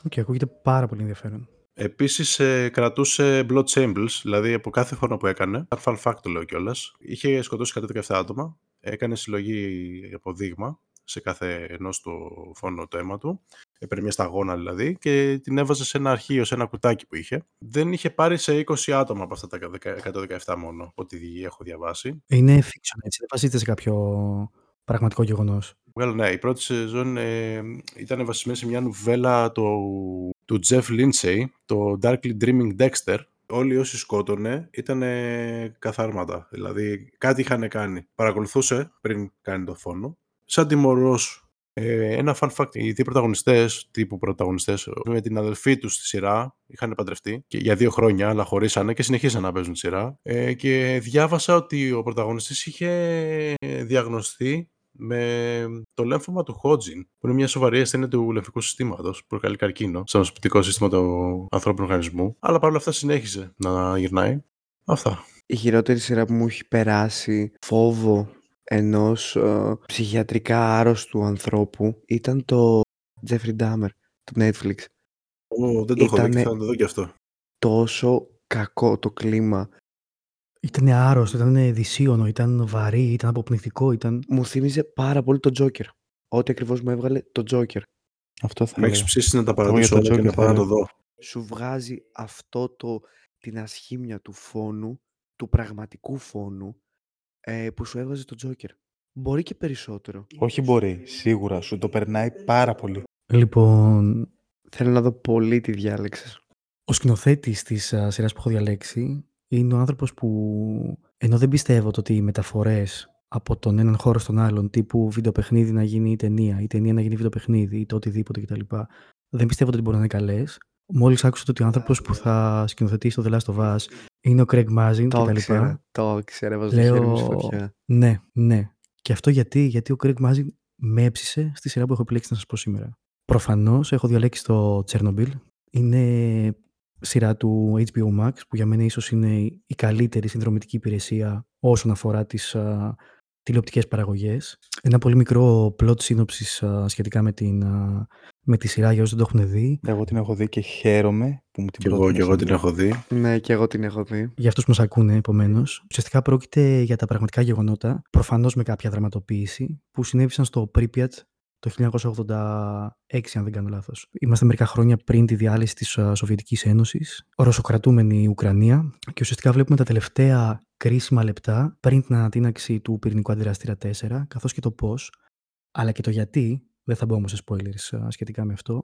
OK, okay, ακούγεται πάρα πολύ ενδιαφέρον. Επίσης ε, κρατούσε blood samples, δηλαδή από κάθε φόνο που έκανε, fun fact το λέω κιόλας. είχε σκοτώσει 117 άτομα, έκανε συλλογή από δείγμα σε κάθε ενός του φόνο το αίμα του, έπαιρνε μια σταγόνα δηλαδή και την έβαζε σε ένα αρχείο, σε ένα κουτάκι που είχε. Δεν είχε πάρει σε 20 άτομα από αυτά τα 117 μόνο, ό,τι έχω διαβάσει. Είναι fiction έτσι, δεν βασίζεται σε κάποιο πραγματικό γεγονός. Well, ναι, η πρώτη σεζόν ε, ήταν βασισμένη σε μια νουβέλα του, του Jeff Lindsay, το Darkly Dreaming Dexter. Όλοι όσοι σκότωνε ήταν καθάρματα, δηλαδή κάτι είχαν κάνει. Παρακολουθούσε πριν κάνει το φόνο. Σαν τιμωρός ε, ένα fun fact, οι δύο πρωταγωνιστές, τύπου πρωταγωνιστές, με την αδελφή τους στη σειρά, είχαν παντρευτεί και για δύο χρόνια, αλλά χωρίσανε και συνεχίσαν να παίζουν τη σειρά. Ε, και διάβασα ότι ο πρωταγωνιστής είχε διαγνωστεί με το λέμφωμα του Hodgkin, που είναι μια σοβαρή ασθένεια του λεμφικού συστήματος, που προκαλεί καρκίνο στο νοσοποιητικό σύστημα του ανθρώπινου οργανισμού. Αλλά παρόλα αυτά συνέχιζε να γυρνάει. Αυτά. Η χειρότερη σειρά που μου έχει περάσει φόβο ενός ε, ψυχιατρικά άρρωστου ανθρώπου ήταν το Jeffrey Dahmer του Netflix. Oh, δεν το έχω δει, θα το δω και αυτό. Τόσο κακό το κλίμα ήταν άρρωστο, ήταν δυσίωνο, ήταν βαρύ, ήταν αποπνιχτικό, ήταν... Μου θύμιζε πάρα πολύ το Τζόκερ. Ό,τι ακριβώς μου έβγαλε το Τζόκερ. Αυτό θα Με έχεις ψήσει να τα παραδείσω όλα και να πάω να το δω. Σου βγάζει αυτό το, την ασχήμια του φόνου, του πραγματικού φόνου, ε, που σου έβγαζε το Τζόκερ. Μπορεί και περισσότερο. Όχι μπορεί, σίγουρα. Σου το περνάει πάρα πολύ. Λοιπόν... Θέλω να δω πολύ τι διάλεξες. Ο σκηνοθέτης της uh, σειράς που έχω διαλέξει είναι ο άνθρωπος που ενώ δεν πιστεύω ότι οι μεταφορές από τον έναν χώρο στον άλλον, τύπου βιντεοπαιχνίδι να γίνει η ταινία, η ταινία να γίνει βιντεοπαιχνίδι ή το οτιδήποτε κτλ. Δεν πιστεύω ότι μπορούν να είναι καλές. Μόλις άκουσα ότι ο άνθρωπος που θα σκηνοθετήσει το The Last of Us είναι ο Craig Mazin το κτλ. Το ξέρω, βάζω Λέω... το χέρι μου φωτιά. Ναι, ναι. Και αυτό γιατί, γιατί ο Craig Mazin με έψησε στη σειρά που έχω επιλέξει να σας πω σήμερα. Προφανώς έχω διαλέξει το Chernobyl. Είναι σειρά του HBO Max, που για μένα ίσως είναι η καλύτερη συνδρομητική υπηρεσία όσον αφορά τις α, τηλεοπτικές παραγωγές. Ένα πολύ μικρό plot σύνοψης σχετικά με, την, με τη σειρά για όσους δεν το έχουν δει. Εγώ την έχω δει και χαίρομαι που μου την και εγώ, και εγώ την έχω δει. Ναι, και εγώ την έχω δει. Για αυτούς που μας ακούνε, επομένως. Ουσιαστικά πρόκειται για τα πραγματικά γεγονότα, προφανώς με κάποια δραματοποίηση, που συνέβησαν στο Pripyat το 1986, αν δεν κάνω λάθος. Είμαστε μερικά χρόνια πριν τη διάλυση της Σοβιετικής Ένωσης, ρωσοκρατούμενη Ουκρανία και ουσιαστικά βλέπουμε τα τελευταία κρίσιμα λεπτά πριν την ανατείναξη του πυρηνικού αντιδραστήρα 4, καθώς και το πώς, αλλά και το γιατί, δεν θα μπω όμως σε spoilers σχετικά με αυτό,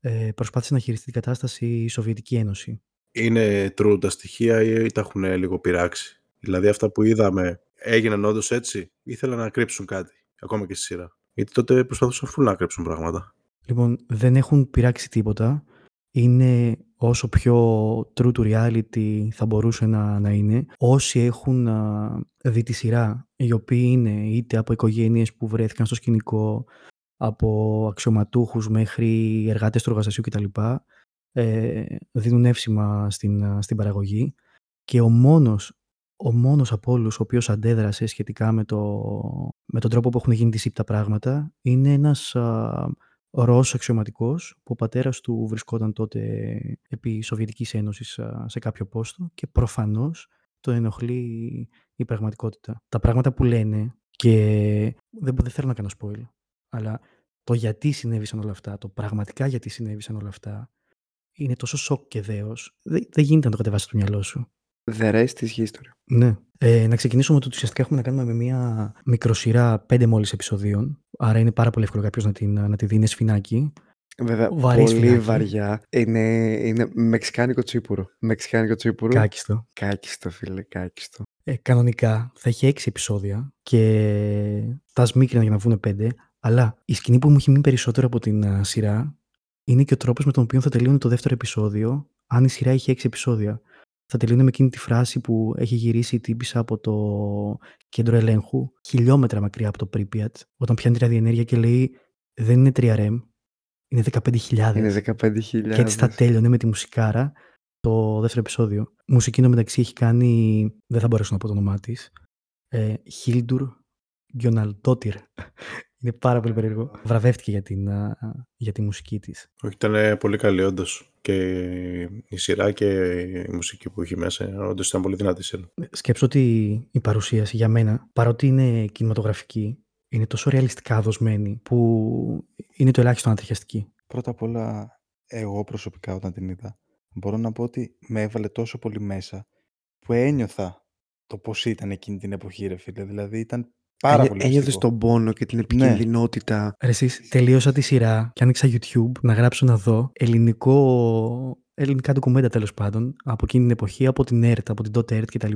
ε, προσπάθησε να χειριστεί την κατάσταση η Σοβιετική Ένωση. Είναι true τα στοιχεία ή τα έχουν λίγο πειράξει; Δηλαδή αυτά που είδαμε έγιναν όντως έτσι, ήθελαν να κρύψουν κάτι, ακόμα και στη σειρά. Γιατί τότε προσπαθούσαν φουλ να κρύψουν πράγματα. Λοιπόν, δεν έχουν πειράξει τίποτα. Είναι όσο πιο true to reality θα μπορούσε να, να είναι. Όσοι έχουν α, δει τη σειρά, οι οποίοι είναι είτε από οικογένειες που βρέθηκαν στο σκηνικό, από αξιωματούχους μέχρι εργάτες του εργαστασίου κτλ. Ε, δίνουν εύσημα στην, στην παραγωγή και ο μόνος ο μόνος από όλους ο οποίος αντέδρασε σχετικά με, το, με τον τρόπο που έχουν γίνει τις ύπτα πράγματα είναι ένας α, Ρώσος αξιωματικός που ο πατέρας του βρισκόταν τότε επί Σοβιετικής Ένωσης α, σε κάποιο πόστο και προφανώς τον ενοχλεί η πραγματικότητα. Τα πράγματα που λένε και δεν, δεν θέλω να κάνω spoil, αλλά το γιατί συνέβησαν όλα αυτά, το πραγματικά γιατί συνέβησαν όλα αυτά, είναι τόσο σοκ και δέος, δεν, δεν γίνεται να το κατεβάσεις στο μυαλό σου. The rest is history. Ναι. Ε, να ξεκινήσουμε ότι ουσιαστικά έχουμε να κάνουμε με μια μικροσυρά πέντε μόλις επεισοδίων. Άρα είναι πάρα πολύ εύκολο κάποιος να, την, να τη δίνει σφινάκι. Βέβαια, Βαρύ πολύ σφινάκι. βαριά. Είναι, είναι μεξικάνικο τσίπουρο. Μεξικάνικο τσίπουρο. Κάκιστο. Κάκιστο, φίλε, κάκιστο. Ε, κανονικά θα έχει έξι επεισόδια και τα σμίκριναν για να βγουν πέντε. Αλλά η σκηνή που μου έχει μείνει περισσότερο από την α, σειρά είναι και ο τρόπος με τον οποίο θα τελείωνε το δεύτερο επεισόδιο, αν η σειρά είχε έξι επεισόδια. Θα τελείωνε με εκείνη τη φράση που έχει γυρίσει η τύπησα από το κέντρο ελέγχου, χιλιόμετρα μακριά από το Pripyat, όταν πιάνει τη ραδιενέργεια και λέει δεν είναι 3RM, είναι 15.000. Είναι 15.000. Και έτσι θα τέλειωνε με τη μουσικάρα το δεύτερο επεισόδιο. Μουσική μεταξύ έχει κάνει, δεν θα μπορέσω να πω το όνομά της. Ε, Χίλντουρ Γκιοναλντότυρ. Είναι πάρα πολύ περίεργο. Βραβεύτηκε για, την, α, για τη μουσική της. Όχι, ήταν πολύ καλή όντως. Και η σειρά και η μουσική που έχει μέσα, όντως ήταν πολύ δυνατή σειρά. Σκέψω ότι η παρουσίαση για μένα, παρότι είναι κινηματογραφική, είναι τόσο ρεαλιστικά δοσμένη που είναι το ελάχιστο ανατριχιαστική. Πρώτα απ' όλα, εγώ προσωπικά όταν την είδα, μπορώ να πω ότι με έβαλε τόσο πολύ μέσα που ένιωθα το πώς ήταν εκείνη την εποχή, ρε φίλε. Δηλαδή ήταν πάρα Ένιω- πολύ Ένιωθες αστικό. τον πόνο και την Ναι. επικινδυνότητα. Ρε εσείς, τελείωσα τη σειρά και άνοιξα YouTube να γράψω να δω ελληνικό, ελληνικά ντοκουμέντα τέλος πάντων από εκείνη την εποχή, από την ΕΡΤ, από την τότε ΕΡΤ κτλ.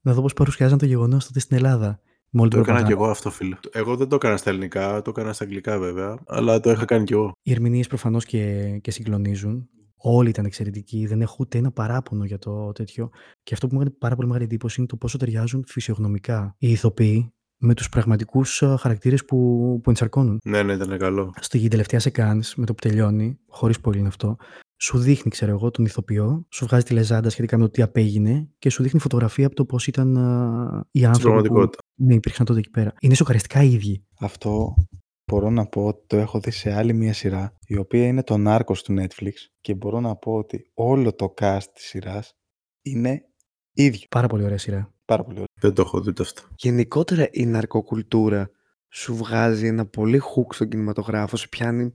Να δω πώς παρουσιάζαν το γεγονός τότε στην Ελλάδα. Με όλη Το την έκανα και προπαγάνδα. εγώ αυτό, φίλε. Εγώ δεν το έκανα στα ελληνικά, το έκανα στα αγγλικά βέβαια, αλλά το είχα κάνει κι εγώ. Οι ερμηνείες προφανώς και, και συγκλονίζουν. Όλοι ήταν εξαιρετικοί. Δεν έχω ούτε ένα παράπονο για το τέτοιο. Και αυτό που μου έκανε πάρα πολύ μεγάλη εντύπωση είναι το πόσο ταιριάζουν φυσιογνωμικά οι ηθοποιοί με τους πραγματικούς χαρακτήρες που, που ενσαρκώνουν. Ναι, ναι, ήταν καλό. Στην τελευταία σε με το που τελειώνει, χωρίς πολύ είναι αυτό, σου δείχνει, ξέρω εγώ, τον ηθοποιό, σου βγάζει τη λεζάντα σχετικά με το τι απέγινε και σου δείχνει φωτογραφία από το πώς ήταν α, οι Στην άνθρωποι που πραγματικότητα. ναι, υπήρχαν τότε εκεί πέρα. Είναι σοκαριστικά οι ίδιοι. Αυτό μπορώ να πω ότι το έχω δει σε άλλη μια σειρά, η οποία είναι το Narcos του Netflix και μπορώ να πω ότι όλο το cast της σειράς είναι ίδιο. Πάρα πολύ ωραία σειρά. Πάρα πολύ ωραίο. Δεν το έχω δει ούτε αυτό. Γενικότερα η ναρκοκουλτούρα σου βγάζει ένα πολύ hook στον κινηματογράφο, σε πιάνει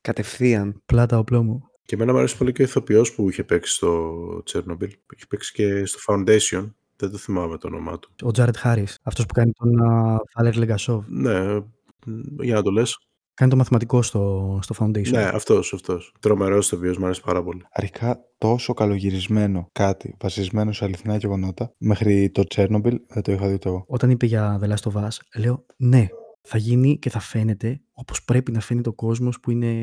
κατευθείαν. Πλάτα οπλό μου. Και εμένα μου αρέσει πολύ και ο ηθοποιός που είχε παίξει στο Chernobyl. Είχε παίξει και στο Foundation. Δεν το θυμάμαι το όνομά του. Ο Τζάρετ Χάρη, αυτός που κάνει τον Φάλερ Λεγκασόβ. Ναι, μ, για να το λες. Κάνει το μαθηματικό στο, στο Foundation. Ναι, αυτός, αυτός. Τρομερός ηθοποιός, μου αρέσει πάρα πολύ. Αρχικά τόσο καλογυρισμένο κάτι βασισμένο σε αληθινά γεγονότα μέχρι το Chernobyl δεν το είχα δει το εγώ. Όταν είπε για The Last of Us, λέω ναι, θα γίνει και θα φαίνεται όπως πρέπει να φαίνεται ο κόσμος που είναι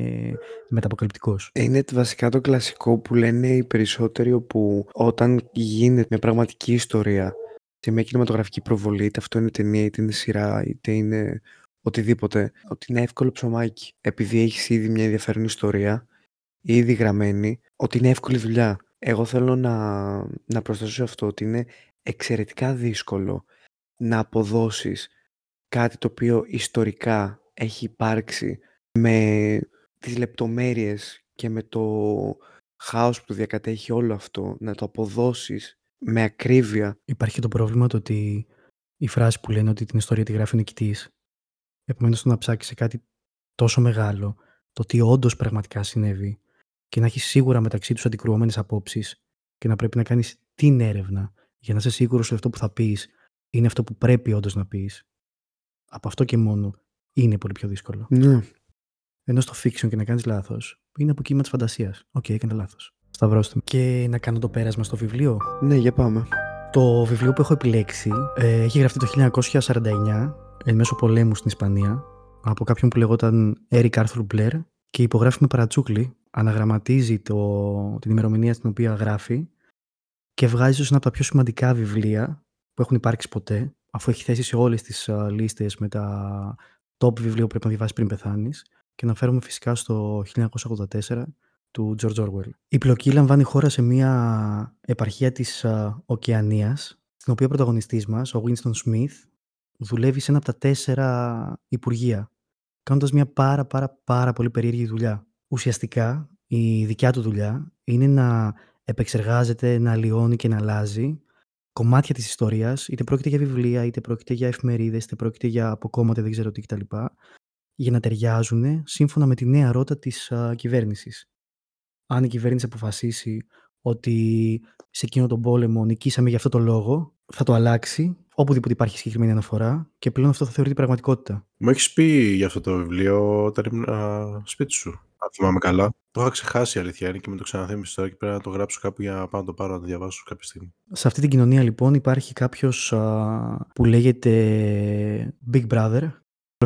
μεταποκαλυπτικός. Είναι βασικά το κλασικό που λένε οι περισσότεροι όπου όταν γίνεται μια πραγματική ιστορία σε μια κινηματογραφική προβολή, είτε αυτό είναι ταινία, είτε είναι σειρά, είτε είναι οτιδήποτε, ότι είναι εύκολο ψωμάκι. Επειδή έχεις ήδη μια ενδιαφέρον ιστορία, ήδη γραμμένη, ότι είναι εύκολη δουλειά. Εγώ θέλω να, να προσθέσω σε αυτό ότι είναι εξαιρετικά δύσκολο να αποδώσεις κάτι το οποίο ιστορικά έχει υπάρξει με τις λεπτομέρειες και με το χάος που διακατέχει όλο αυτό, να το αποδώσεις με ακρίβεια. Υπάρχει και το πρόβλημα το ότι η φράση που λένε ότι την ιστορία τη γράφει ο νικητής. Επομένως το να ψάξεις σε κάτι τόσο μεγάλο, το τι όντως πραγματικά συνέβη και να έχεις σίγουρα μεταξύ τους αντικρουόμενες απόψεις και να πρέπει να κάνεις την έρευνα για να είσαι σίγουρος ότι αυτό που θα πεις είναι αυτό που πρέπει όντως να πεις. Από αυτό και μόνο είναι πολύ πιο δύσκολο. Ναι. Ενώ στο fiction και να κάνεις λάθος είναι αποκύημα της φαντασίας. Οκ, έκανε λάθος. Σταυρώστε με. Και να κάνω το πέρασμα στο βιβλίο. Ναι, για πάμε. Το βιβλίο που έχω επιλέξει ε, έχει γραφτεί το 1949 εν μέσω πολέμου στην Ισπανία από κάποιον που λεγόταν Eric Arthur Blair και υπογράφει με παρατσούκλι, αναγραμματίζει το, την ημερομηνία στην οποία γράφει και βγάζει ίσως ένα από τα πιο σημαντικά βιβλία που έχουν υπάρξει ποτέ αφού έχει θέσει σε όλες τις α, λίστες με τα top βιβλία που πρέπει να διαβάσεις πριν πεθάνεις και αναφέρομαι φυσικά στο 1984 του George Orwell. Η πλοκή λαμβάνει χώρα σε μια επαρχία της α, Οκεανίας, στην οποία ο πρωταγωνιστής μας, ο Winston Smith, δουλεύει σε ένα από τα τέσσερα υπουργεία κάνοντας μια πάρα πάρα πάρα πολύ περίεργη δουλειά. Ουσιαστικά η δικιά του δουλειά είναι να επεξεργάζεται, να αλλοιώνει και να αλλάζει κομμάτια της ιστορίας, είτε πρόκειται για βιβλία, είτε πρόκειται για εφημερίδες, είτε πρόκειται για αποκόμματα, δεν ξέρω τι κτλ. Για να ταιριάζουν σύμφωνα με τη νέα ρότα της α, κυβέρνησης. Αν η κυβέρνηση αποφασίσει ότι σε εκείνο τον πόλεμο νικήσαμε για αυτό το λόγο, θα το αλλάξει οπουδήποτε υπάρχει συγκεκριμένη αναφορά και πλέον αυτό θα θεωρείται πραγματικότητα. Μου έχεις πει για αυτό το βιβλίο όταν ήμουν α, σπίτι σου. Αν θυμάμαι καλά. Το είχα ξεχάσει η αλήθεια είναι και με το ξαναθύμισε τώρα και πρέπει να το γράψω κάπου για να πάω να το πάρω να το διαβάσω κάποια στιγμή. Σε αυτή την κοινωνία λοιπόν υπάρχει κάποιος α, που λέγεται Big Brother,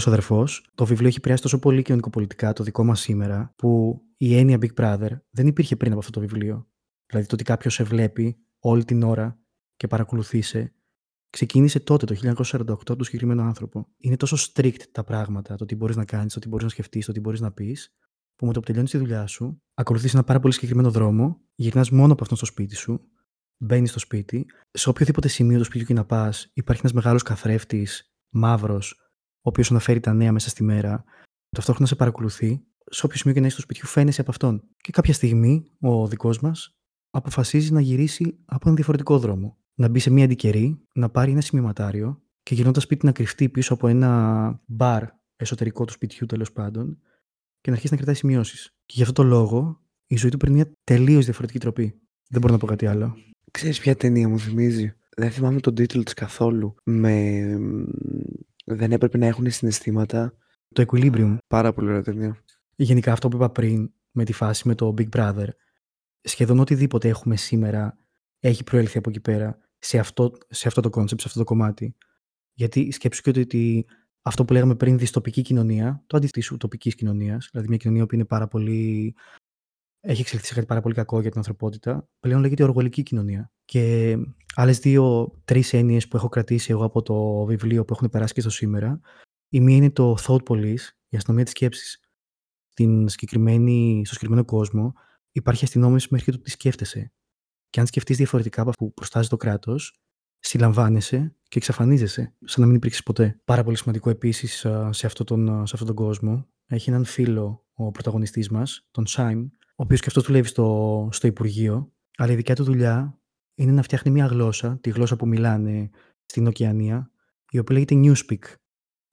ο αδερφός. Το βιβλίο έχει επηρεάσει τόσο πολύ κοινωνικοπολιτικά το δικό μας σήμερα που η έννοια Big Brother δεν υπήρχε πριν από αυτό το βιβλίο. Δηλαδή το ότι κάποιος σε βλέπει όλη την ώρα και παρακολουθεί σε, ξεκίνησε τότε το 1948 του συγκεκριμένο άνθρωπο. Είναι τόσο strict τα πράγματα, το τι μπορείς να κάνεις, το τι μπορείς να σκεφτείς, το τι μπορείς να πεις, που με το που τελειώνεις τη δουλειά σου, ακολουθείς ένα πάρα πολύ συγκεκριμένο δρόμο, γυρνάς μόνο από αυτόν στο σπίτι σου, μπαίνεις στο σπίτι, σε οποιοδήποτε σημείο του σπιτιού και να πας, υπάρχει ένας μεγάλος καθρέφτης, μαύρος, ο οποίος αναφέρει τα νέα μέσα στη μέρα, ταυτόχρονα σε παρακολουθεί, σε όποιο σημείο και να είσαι στο σπιτιού φαίνεσαι από αυτόν. Και κάποια στιγμή ο δικός μας αποφασίζει να γυρίσει από έναν διαφορετικό δρόμο. Να μπει σε μία αντικερή, να πάρει ένα σημειωματάριο και γυρνώντας σπίτι να κρυφτεί πίσω από ένα μπαρ εσωτερικό του σπιτιού τέλος πάντων και να αρχίσει να κρατάει σημειώσεις. Και γι' αυτό το λόγο η ζωή του παίρνει μια τελείως διαφορετική τροπή. Δεν μπορώ να πω κάτι άλλο. Ξέρεις ποια ταινία μου θυμίζει; Δεν θυμάμαι τον τίτλο της καθόλου. Με... Δεν έπρεπε να έχουν συναισθήματα. Το Equilibrium. Πάρα πολύ ωραία ταινία. Γενικά αυτό που είπα πριν με τη φάση με το Big Brother. Σχεδόν οτιδήποτε έχουμε σήμερα έχει προέλθει από εκεί πέρα σε αυτό, σε αυτό το κόνσεπτ, σε αυτό το κομμάτι. Γιατί σκέψου και ότι αυτό που λέγαμε πριν, δυστοπική κοινωνία, το αντίθετο της ουτοπικής κοινωνίας, δηλαδή μια κοινωνία που είναι πάρα πολύ. έχει εξελιχθεί σε κάτι πάρα πολύ κακό για την ανθρωπότητα, πλέον λέγεται οργουελική κοινωνία. Και άλλες δύο-τρει έννοιες που έχω κρατήσει εγώ από το βιβλίο που έχουν περάσει και στο σήμερα, η μία είναι το thought police, η αστυνομία της σκέψης. στο συγκεκριμένο κόσμο υπάρχει αστυνόμευση μέχρι και το τι σκέφτεσαι. Και αν σκεφτείς διαφορετικά από αυτό που προστάζει το κράτος, συλλαμβάνεσαι και εξαφανίζεσαι, σαν να μην υπήρξες ποτέ. Πάρα πολύ σημαντικό επίσης σε, αυτό τον, σε αυτόν τον κόσμο έχει έναν φίλο ο πρωταγωνιστής μας, τον Σάιμ, ο οποίος και αυτός δουλεύει στο, στο Υπουργείο, αλλά η δικιά του δουλειά είναι να φτιάχνει μια γλώσσα, τη γλώσσα που μιλάνε στην Οκεανία, η οποία λέγεται Newspeak.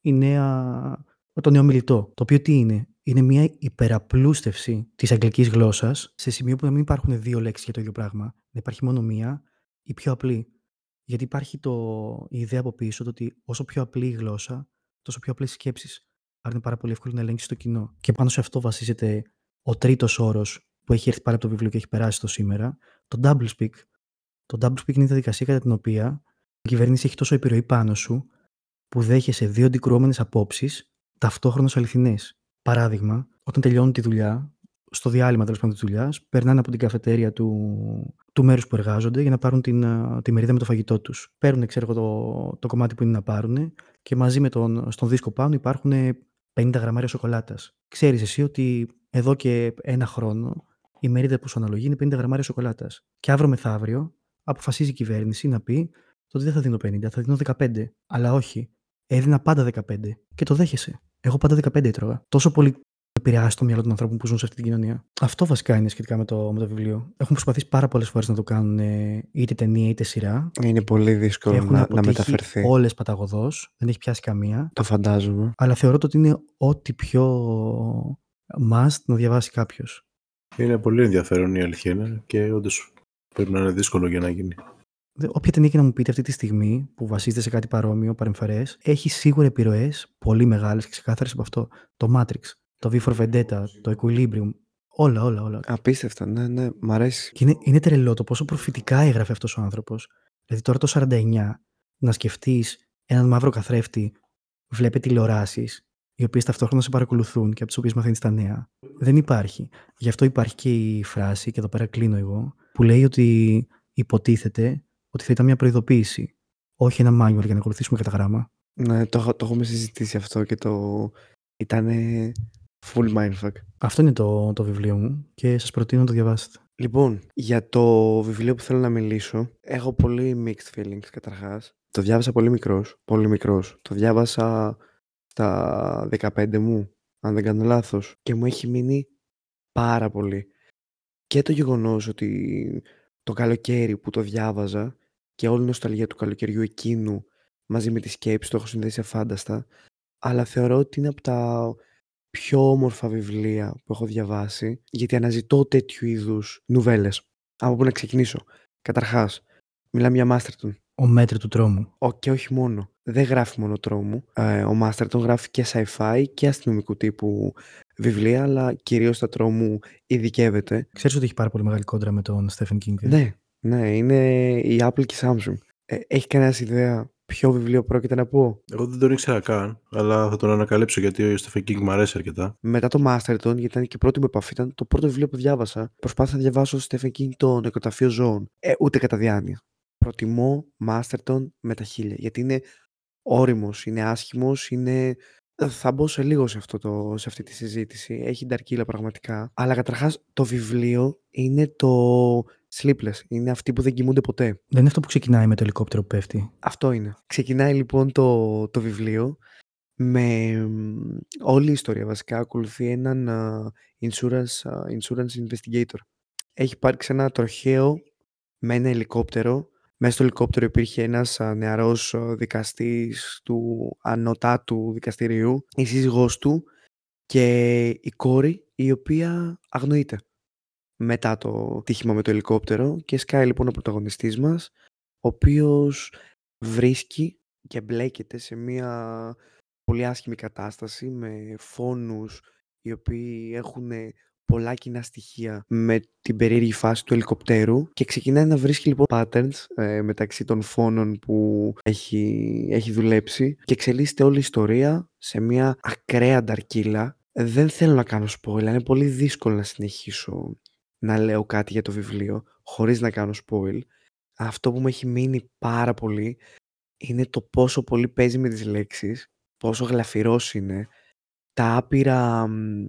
Η νέα, το νέο μιλητό. Το οποίο τι είναι, είναι μια υπεραπλούστευση της αγγλικής γλώσσας σε σημείο που να μην υπάρχουν δύο λέξεις για το ίδιο πράγμα. Να υπάρχει μόνο μία, η πιο απλή. Γιατί υπάρχει το, η ιδέα από πίσω το ότι όσο πιο απλή η γλώσσα, τόσο πιο απλές οι σκέψεις. Άρα είναι πάρα πολύ εύκολο να ελέγξεις το κοινό. Και πάνω σε αυτό βασίζεται ο τρίτος όρος που έχει έρθει πάλι από το βιβλίο και έχει περάσει το σήμερα, το double speak. Το double speak είναι η διαδικασία κατά την οποία η κυβέρνηση έχει τόσο επιρροή πάνω σου που δέχεσαι δύο αντικρουόμενες απόψεις ταυτόχρονα αληθινές. Παράδειγμα, όταν τελειώνουν τη δουλειά, στο διάλειμμα τέλος πάντων της δουλειάς, περνάνε από την καφετέρια του, του μέρους που εργάζονται για να πάρουν την, τη μερίδα με το φαγητό τους. Παίρνουν, ξέρω εγώ, το, το κομμάτι που είναι να πάρουν και μαζί με τον, στον δίσκο πάνω υπάρχουν 50 γραμμάρια σοκολάτας. Ξέρεις εσύ ότι εδώ και ένα χρόνο η μερίδα που σου αναλογεί είναι 50 γραμμάρια σοκολάτας. Και αύριο μεθαύριο αποφασίζει η κυβέρνηση να πει ότι δεν θα δίνω 50, θα δίνω 15. Αλλά όχι. Έδινα πάντα 15. Και το δέχεσαι. Εγώ πάντα 15 έτρωγα. Τόσο πολύ επηρεάσει το μυαλό των ανθρώπων που ζουν σε αυτή την κοινωνία. Αυτό βασικά είναι σχετικά με το, με το βιβλίο. Έχουν προσπαθήσει πάρα πολλές φορές να το κάνουν είτε ταινία είτε σειρά. Είναι πολύ δύσκολο να, να μεταφερθεί. Όλες παταγωδός, δεν έχει πιάσει καμία. Το φαντάζομαι. Αλλά θεωρώ ότι είναι ό,τι πιο must να διαβάσει κάποιος. Είναι πολύ ενδιαφέρον η αλήθεια είναι και όντως πρέπει να είναι δύσκολο για να γίνει. Όποια ταινία και να μου πείτε αυτή τη στιγμή που βασίζεται σε κάτι παρόμοιο, παρεμφερές, έχει σίγουρα επιρροές πολύ μεγάλες και ξεκάθαρες από αυτό. Το Matrix, το V for Vendetta, το Equilibrium. Όλα, όλα, όλα. Απίστευτα, ναι, ναι, μ' αρέσει. Και είναι, είναι τρελό το πόσο προφητικά έγραφε αυτός ο άνθρωπος. Δηλαδή τώρα το 49 να σκεφτείς έναν μαύρο καθρέφτη, βλέπει τηλεοράσεις, οι οποίες ταυτόχρονα σε παρακολουθούν και από τις οποίες μαθαίνεις τα νέα. Δεν υπάρχει. Γι' αυτό υπάρχει και η φράση, και εδώ πέρα κλείνω εγώ, που λέει ότι υποτίθεται ότι θα ήταν μια προειδοποίηση. Όχι ένα manual για να ακολουθήσουμε κατά γράμμα. Ναι, το, το έχουμε συζητήσει αυτό και το. ήταν full mindfuck. Αυτό είναι το, το βιβλίο μου και σας προτείνω να το διαβάσετε. Λοιπόν, για το βιβλίο που θέλω να μιλήσω, έχω πολύ mixed feelings καταρχάς. Το διάβασα πολύ μικρός, πολύ μικρός. Το διάβασα στα 15 μου, αν δεν κάνω λάθος. Και μου έχει μείνει πάρα πολύ. Και το γεγονός ότι το καλοκαίρι που το διάβαζα και όλη η νοσταλγία του καλοκαιριού εκείνου μαζί με τη σκέψη το έχω συνδέσει αφάνταστα, αλλά θεωρώ ότι είναι από τα πιο όμορφα βιβλία που έχω διαβάσει, γιατί αναζητώ τέτοιου είδους νουβέλες. Από πού να ξεκινήσω; Καταρχάς, μιλάμε για Μάστερτον. Ο μέτρη του τρόμου. Ο, και όχι μόνο. Δεν γράφει μόνο τρόμου. Ε, ο Μάστερτον γράφει και sci-fi και αστυνομικού τύπου βιβλία, αλλά κυρίως τα τρόμου ειδικεύεται. Ξέρεις ότι έχει πάρα πολύ μεγάλη κόντρα με τον Stephen King. ε; Ναι, ναι, είναι η Apple και η Samsung. Ε, έχει κανένας ιδέα ποιο βιβλίο πρόκειται να πω; Εγώ δεν τον ήξερα καν, αλλά θα τον ανακαλύψω γιατί ο Stephen King μου αρέσει αρκετά. Μετά το Masterton, γιατί ήταν και η πρώτη μου επαφή, ήταν το πρώτο βιβλίο που διάβασα. Προσπάθησα να διαβάσω Stephen King το Νεκροταφείο Ζώων. Ε, ούτε κατά διάνοια. Προτιμώ Masterton με τα χίλια, γιατί είναι όριμος, είναι άσχημος, είναι... Θα μπω σε λίγο σε, αυτό το, σε αυτή τη συζήτηση. Έχει νταρκύλα πραγματικά. Αλλά καταρχάς το βιβλίο είναι το Sleepless. Είναι αυτοί που δεν κοιμούνται ποτέ. Δεν είναι αυτό που ξεκινάει με το ελικόπτερο που πέφτει. Αυτό είναι. Ξεκινάει λοιπόν το, το βιβλίο με μ, όλη η ιστορία βασικά ακολουθεί έναν α, insurance, α, insurance investigator. Έχει υπάρξει ένα τροχαίο με ένα ελικόπτερο. Μέσα στο ελικόπτερο υπήρχε ένας α, νεαρός α, δικαστής του ανωτάτου δικαστηρίου, η σύζυγός του και η κόρη η οποία αγνοείται μετά το τύχημα με το ελικόπτερο και σκάει λοιπόν ο πρωταγωνιστής μας ο οποίος βρίσκει και μπλέκεται σε μια πολύ άσχημη κατάσταση με φόνους οι οποίοι έχουν πολλά κοινά στοιχεία με την περίεργη φάση του ελικοπτέρου και ξεκινάει να βρίσκει λοιπόν patterns ε, μεταξύ των φόνων που έχει, έχει δουλέψει και εξελίσσεται όλη η ιστορία σε μια ακραία νταρκύλα. Δεν θέλω να κάνω spoiler, είναι πολύ δύσκολο να συνεχίσω να λέω κάτι για το βιβλίο χωρίς να κάνω spoil. Αυτό που μου έχει μείνει πάρα πολύ είναι το πόσο πολύ παίζει με τις λέξεις, πόσο γλαφυρός είναι, τα άπειρα μ,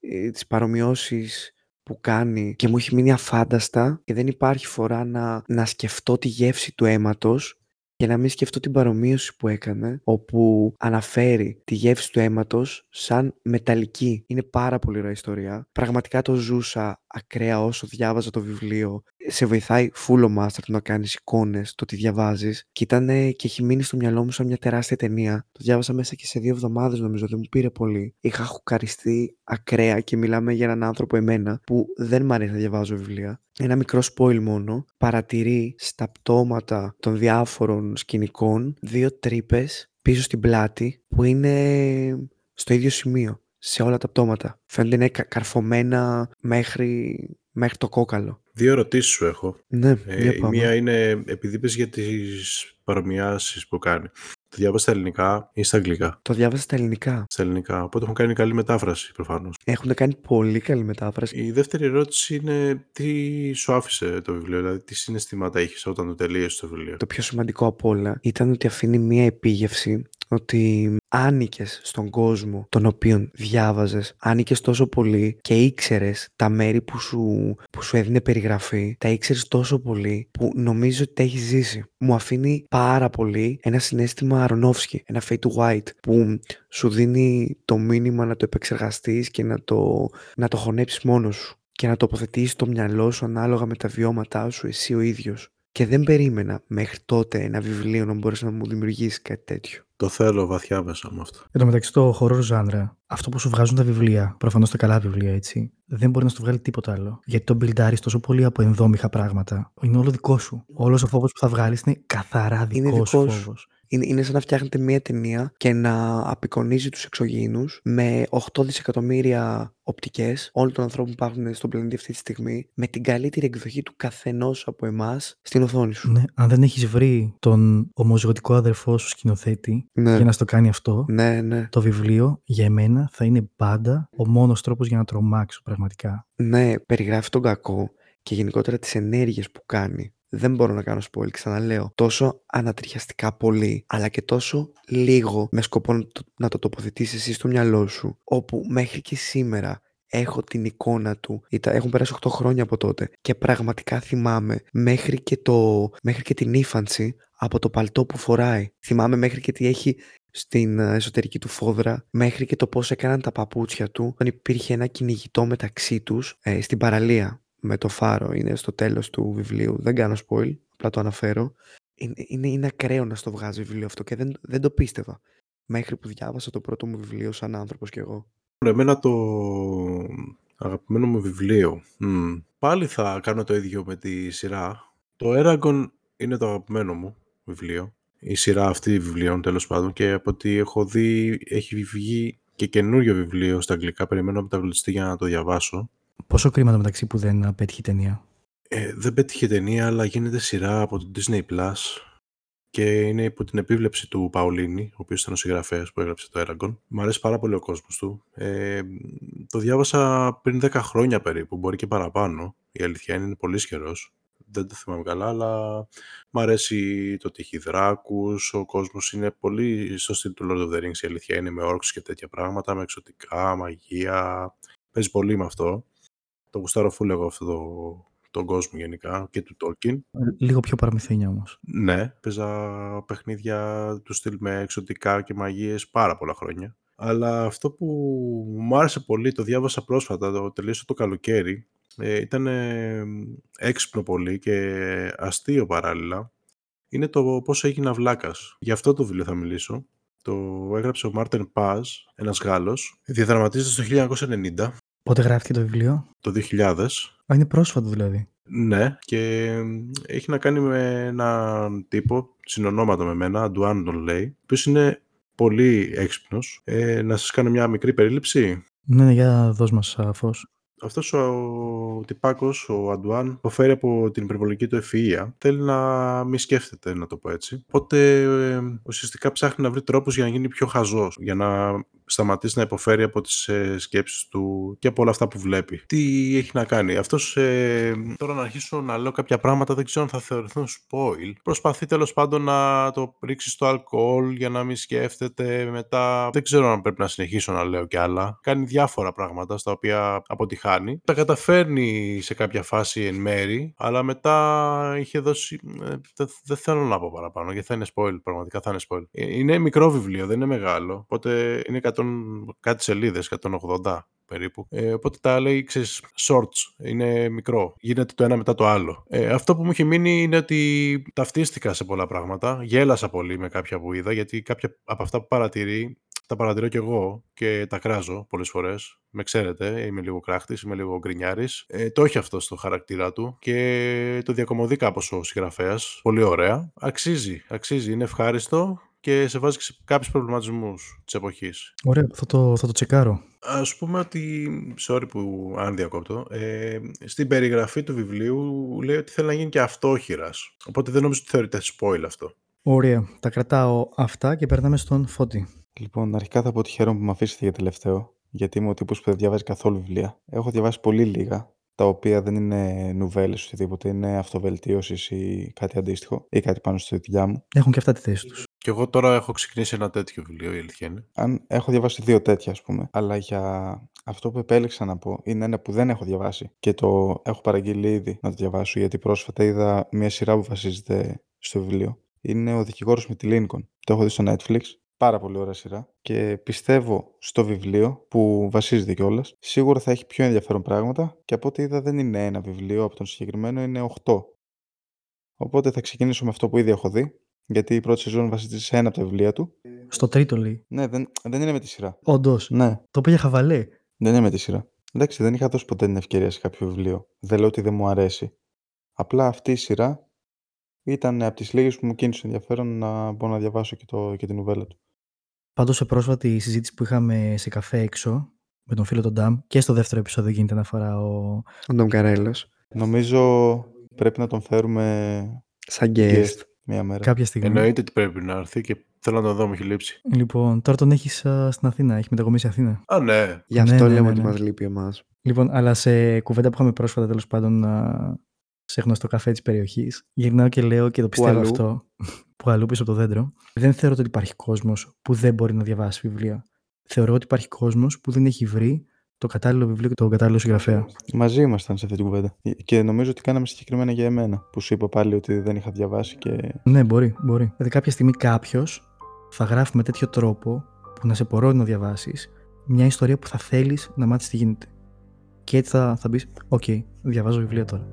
ε, τις παρομοιώσεις που κάνει και μου έχει μείνει αφάνταστα και δεν υπάρχει φορά να, να σκεφτώ τη γεύση του αίματος και να μην σκεφτώ την παρομοίωση που έκανε όπου αναφέρει τη γεύση του αίματος σαν μεταλλική. Είναι πάρα πολύ ωραία ιστορία. Πραγματικά το ζούσα ακραία όσο διάβαζα το βιβλίο. Σε βοηθάει full ο Master να κάνεις εικόνες, το τι διαβάζεις και ήταν και έχει μείνει στο μυαλό μου σαν μια τεράστια ταινία. Το διάβασα μέσα και σε δύο εβδομάδες νομίζω, δεν μου πήρε πολύ. Είχα χουκαριστεί ακραία και μιλάμε για έναν άνθρωπο εμένα που δεν μ' αρέσει να διαβάζω βιβλία. Ένα μικρό spoil μόνο. Παρατηρεί στα πτώματα των διάφορων σκηνικών δύο τρύπες πίσω στην πλάτη που είναι στο ίδιο σημείο σε όλα τα πτώματα. Φαίνονται να είναι κα- καρφωμένα μέχρι, μέχρι το κόκαλο. Δύο ερωτήσεις σου έχω. Ναι, Ε, για η πάμε. μία είναι επειδή είπες για τις παρομοιάσεις που κάνει. Το διάβασα στα ελληνικά ή στα αγγλικά; Το διάβασα στα ελληνικά. Στα ελληνικά. Οπότε έχουν κάνει καλή μετάφραση προφανώς. Έχουν κάνει πολύ καλή μετάφραση. Η δεύτερη ερώτηση είναι τι σου άφησε το βιβλίο, δηλαδή τι συναισθήματα είχες όταν το τελείωσες το βιβλίο; Το πιο σημαντικό απ' όλα ήταν ότι αφήνει μία επίγευση ότι άνοικες στον κόσμο τον οποίον διάβαζες, άνοικες τόσο πολύ και ήξερες τα μέρη που σου, που σου έδινε περιγραφή, τα ήξερες τόσο πολύ που νομίζω ότι τα έχεις ζήσει. Μου αφήνει πάρα πολύ ένα συνέστημα Αρονόφσκι, ένα Fate to White, που σου δίνει το μήνυμα να το επεξεργαστείς και να το, να το χωνέψεις μόνος σου και να τοποθετήσεις το μυαλό σου ανάλογα με τα βιώματά σου εσύ ο ίδιος. Και δεν περίμενα μέχρι τότε ένα βιβλίο να μπορέσει να μου δημιουργήσει κάτι τέτοιο. Το θέλω βαθιά μέσα μου αυτό. Εν τω μεταξύ, στο horror ζάνρα, αυτό που σου βγάζουν τα βιβλία, προφανώς τα καλά βιβλία έτσι, δεν μπορεί να σου βγάλει τίποτα άλλο. Γιατί το μπιλντάρει τόσο πολύ από ενδόμηχα πράγματα. Είναι όλο δικό σου. Όλος ο φόβος που θα βγάλεις είναι καθαρά δικός, Είναι σου δικός σου. φόβος. Είναι, είναι σαν να φτιάχνετε μία ταινία και να απεικονίζει τους εξωγήινους με 8 δισεκατομμύρια οπτικές όλων των ανθρώπων που υπάρχουν στον πλανήτη αυτή τη στιγμή με την καλύτερη εκδοχή του καθενός από εμάς στην οθόνη σου. Ναι, αν δεν έχεις βρει τον ομοζωτικό αδερφό σου σκηνοθέτη Ναι, για να στο κάνει αυτό, ναι, ναι. το βιβλίο για εμένα θα είναι πάντα ο μόνος τρόπος για να τρομάξω πραγματικά. Ναι, περιγράφει τον κακό και γενικότερα τις ενέργειες που κάνει. Δεν μπορώ να κάνω spoil, ξαναλέω. Τόσο ανατριχιαστικά πολύ, αλλά και τόσο λίγο με σκοπό να το, να το τοποθετήσεις εσύ στο μυαλό σου, όπου μέχρι και σήμερα έχω την εικόνα του, Ήταν- έχουν περάσει 8 χρόνια από τότε και πραγματικά θυμάμαι μέχρι και, το, μέχρι και την ύφανση από το παλτό που φοράει. Θυμάμαι μέχρι και τι έχει στην ε, εσωτερική του φόδρα, μέχρι και το πώς έκαναν τα παπούτσια του, όταν υπήρχε ένα κυνηγητό μεταξύ τους ε, στην παραλία με το φάρο. Είναι στο τέλος του βιβλίου. Δεν κάνω spoil, απλά το αναφέρω. Είναι, είναι, είναι ακραίο να στο βγάζει βιβλίο αυτό και δεν, δεν το πίστευα. Μέχρι που διάβασα το πρώτο μου βιβλίο σαν άνθρωπος κι εγώ. Εμένα το αγαπημένο μου βιβλίο. Μμ. Πάλι θα κάνω το ίδιο με τη σειρά. Το Eragon είναι το αγαπημένο μου βιβλίο. Η σειρά αυτή βιβλίων τέλος πάντων και από ό,τι έχω δει έχει βγει και καινούριο βιβλίο στα αγγλικά. Περιμένω να μεταβλητιστεί για να το διαβάσω. Πόσο κρίμα το μεταξύ που δεν α, πέτυχε η ταινία; Ε, δεν πέτυχε ταινία αλλά γίνεται σειρά από το Disney Plus και είναι υπό την επίβλεψη του Παολίνη, ο οποίος ήταν ο συγγραφέας που έγραψε το Eragon. Μ' αρέσει πάρα πολύ ο κόσμος του. Ε, το διάβασα πριν 10 χρόνια περίπου, μπορεί και παραπάνω. Η αλήθεια είναι, είναι πολύ ισχυρός. Δεν το θυμάμαι καλά, αλλά μ' αρέσει το ότι έχει δράκους, ο κόσμος είναι πολύ στο στυλ του Lord of the Rings, η αλήθεια είναι, με orcs και τέτοια πράγματα, με εξωτικά, μαγεία. Παίζει πολύ με αυτό. Το γουστάρω φούλ εγώ αυτό το, τον κόσμο γενικά και του Tolkien. Λίγο πιο παραμυθένια όμως. Ναι, παίζα παιχνίδια του στυλ με εξωτικά και μαγείες πάρα πολλά χρόνια. Αλλά αυτό που μου άρεσε πολύ, το διάβασα πρόσφατα, το τελείωσα το καλοκαίρι, ε, ήταν ε, έξυπνο πολύ και αστείο παράλληλα, είναι το πώς έγινα βλάκας. Γι' αυτό το βιβλίο θα μιλήσω. Το έγραψε ο Μάρτεν Πάζ, ένας Γάλλος. Διαδραματίζεται στο 1990, Πότε γράφτηκε το βιβλίο; το 2000. Α, είναι πρόσφατο δηλαδή. Ναι, και έχει να κάνει με έναν τύπο, συνονόματο με μένα, Αντουάν τον λέει, ο οποίος είναι πολύ έξυπνος. Ε, να σας κάνω μια μικρή περίληψη; Ναι, ναι, για δώσ' μας α, φως. Αυτός ο τυπάκος, ο Αντουάν, υποφέρει από την υπερβολική του ευφυΐα. Θέλει να μη σκέφτεται, να το πω έτσι. Οπότε ε, ουσιαστικά ψάχνει να βρει τρόπους για να γίνει πιο χαζός, για να σταματήσει να υποφέρει από τις ε, σκέψεις του και από όλα αυτά που βλέπει. Τι έχει να κάνει; Αυτός, ε, τώρα να αρχίσω να λέω κάποια πράγματα, δεν ξέρω αν θα θεωρηθούν spoil. Προσπαθεί τέλος πάντων να το ρίξει στο αλκοόλ για να μην σκέφτεται. Μετά δεν ξέρω αν πρέπει να συνεχίσω να λέω κι άλλα. Κάνει διάφορα πράγματα στα οποία αποτυχάνει. Τα καταφέρνει σε κάποια φάση εν μέρη, αλλά μετά είχε δώσει... ε, Δεν δεν θέλω να πω παραπάνω, γιατί θα είναι spoil, πραγματικά θα είναι spoil. Ε, Είναι μικρό βιβλίο, δεν είναι μεγάλο, οπότε είναι 100 κάτι σελίδες, 180 περίπου. Ε, οπότε τα λέει, ξέρεις, shorts, είναι μικρό. Γίνεται το ένα μετά το άλλο. Ε, αυτό που μου έχει μείνει είναι ότι ταυτίστηκα σε πολλά πράγματα. Γέλασα πολύ με κάποια που είδα, γιατί κάποια από αυτά που παρατηρεί, τα παρατηρώ κι εγώ και τα κράζω πολλές φορές. Με ξέρετε, είμαι λίγο κράχτης, είμαι λίγο γκρινιάρης. Ε, το έχει αυτό στο χαρακτήρα του και το διακομωδεί κάπως ο συγγραφέας. Πολύ ωραία. Αξίζει, αξίζει, είναι ευχάριστο και σε βάζει και σε κάποιους προβληματισμούς της εποχής. Ωραία, θα το, θα το τσεκάρω. Ας πούμε ότι, sorry που αν διακόπτω, ε, στην περιγραφή του βιβλίου λέει ότι θέλει να γίνει και αυτόχειρας. Οπότε δεν νομίζω ότι θεωρείται spoil αυτό. Ωραία, τα κρατάω αυτά και περνάμε στον Φώτη. Λοιπόν, αρχικά θα πω ότι χαίρομαι που με αφήσετε για τελευταίο, γιατί είμαι ο τύπος που δεν διαβάζει καθόλου βιβλία. Έχω διαβάσει πολύ λίγα, τα οποία δεν είναι νουβέλες οτιδήποτε, είναι αυτοβελτίωσης ή κάτι αντίστοιχο, ή κάτι πάνω στη δουλειά μου. Έχουν και αυτά τη θέση τους. Και εγώ τώρα έχω ξεκινήσει ένα τέτοιο βιβλίο, η αλήθεια είναι. Αν έχω διαβάσει δύο τέτοια, ας πούμε, αλλά για αυτό που επέλεξα να πω είναι ένα που δεν έχω διαβάσει και το έχω παραγγείλει ήδη να το διαβάσω, γιατί πρόσφατα είδα μια σειρά που βασίζεται στο βιβλίο. Είναι ο δικηγόρος με τη Lincoln. Το έχω δει στο Netflix. Πάρα πολύ ωραία σειρά. Και πιστεύω στο βιβλίο που βασίζεται κιόλας. Σίγουρα θα έχει πιο ενδιαφέρον πράγματα και από ό,τι είδα δεν είναι ένα βιβλίο από τον συγκεκριμένο, είναι 8. Οπότε θα ξεκινήσω με αυτό που ήδη έχω δει, γιατί η πρώτη σεζόν βασίζεται σε ένα από τα βιβλία του. Στο τρίτο λέει. Ναι, δεν, δεν είναι με τη σειρά. Όντως. Ναι, Το πήγε χαβαλέ. δεν είναι με τη σειρά. Εντάξει, δεν είχα δώσει ποτέ την ευκαιρία σε κάποιο βιβλίο. Δεν λέω ότι δεν μου αρέσει. Απλά αυτή η σειρά ήταν από τις λίγες που μου κίνησε ενδιαφέρον να μπορώ να διαβάσω και, το, και την νουβέλα του. Πάντως σε πρόσφατη συζήτηση που είχαμε σε καφέ έξω με τον φίλο τον Ντάμ και στο δεύτερο επεισόδιο γίνεται αναφορά ο... Ο Ντόμ Καρέλος. Νομίζω πρέπει να τον φέρουμε Σαν guest. guest μία μέρα. κάποια στιγμή. Εννοείται ότι πρέπει να έρθει και θέλω να το δω, μου έχει λείψει. Λοιπόν, τώρα τον έχεις α, στην Αθήνα, έχει μετακομίσει Αθήνα. Α, ναι. Γι' αυτό Ναι, ναι, λέμε ναι, ότι ναι. μας λείπει εμάς. Λοιπόν, αλλά σε κουβέντα που είχαμε πρόσφατα τέλος πάντων α, σε γνωστό καφέ της περιοχής, γυρνάω και λέω και το πιστεύω αλλού; αυτό. που αλλού πίσω από το δέντρο. Δεν θεωρώ ότι υπάρχει κόσμος που δεν μπορεί να διαβάσει βιβλία. Θεωρώ ότι υπάρχει κόσμος που δεν έχει βρει το κατάλληλο βιβλίο και τον κατάλληλο συγγραφέα. Μαζί ήμασταν σε αυτή την κουβέντα. Και νομίζω ότι κάναμε συγκεκριμένα για εμένα. Που σου είπα πάλι ότι δεν είχα διαβάσει και. Ναι, μπορεί, μπορεί. Δηλαδή κάποια στιγμή κάποιος θα γράφει με τέτοιο τρόπο που να σε πορώνει να διαβάσεις μια ιστορία που θα θέλεις να μάθεις τι γίνεται. Και έτσι θα, θα μπεις, OK, διαβάζω βιβλία τώρα.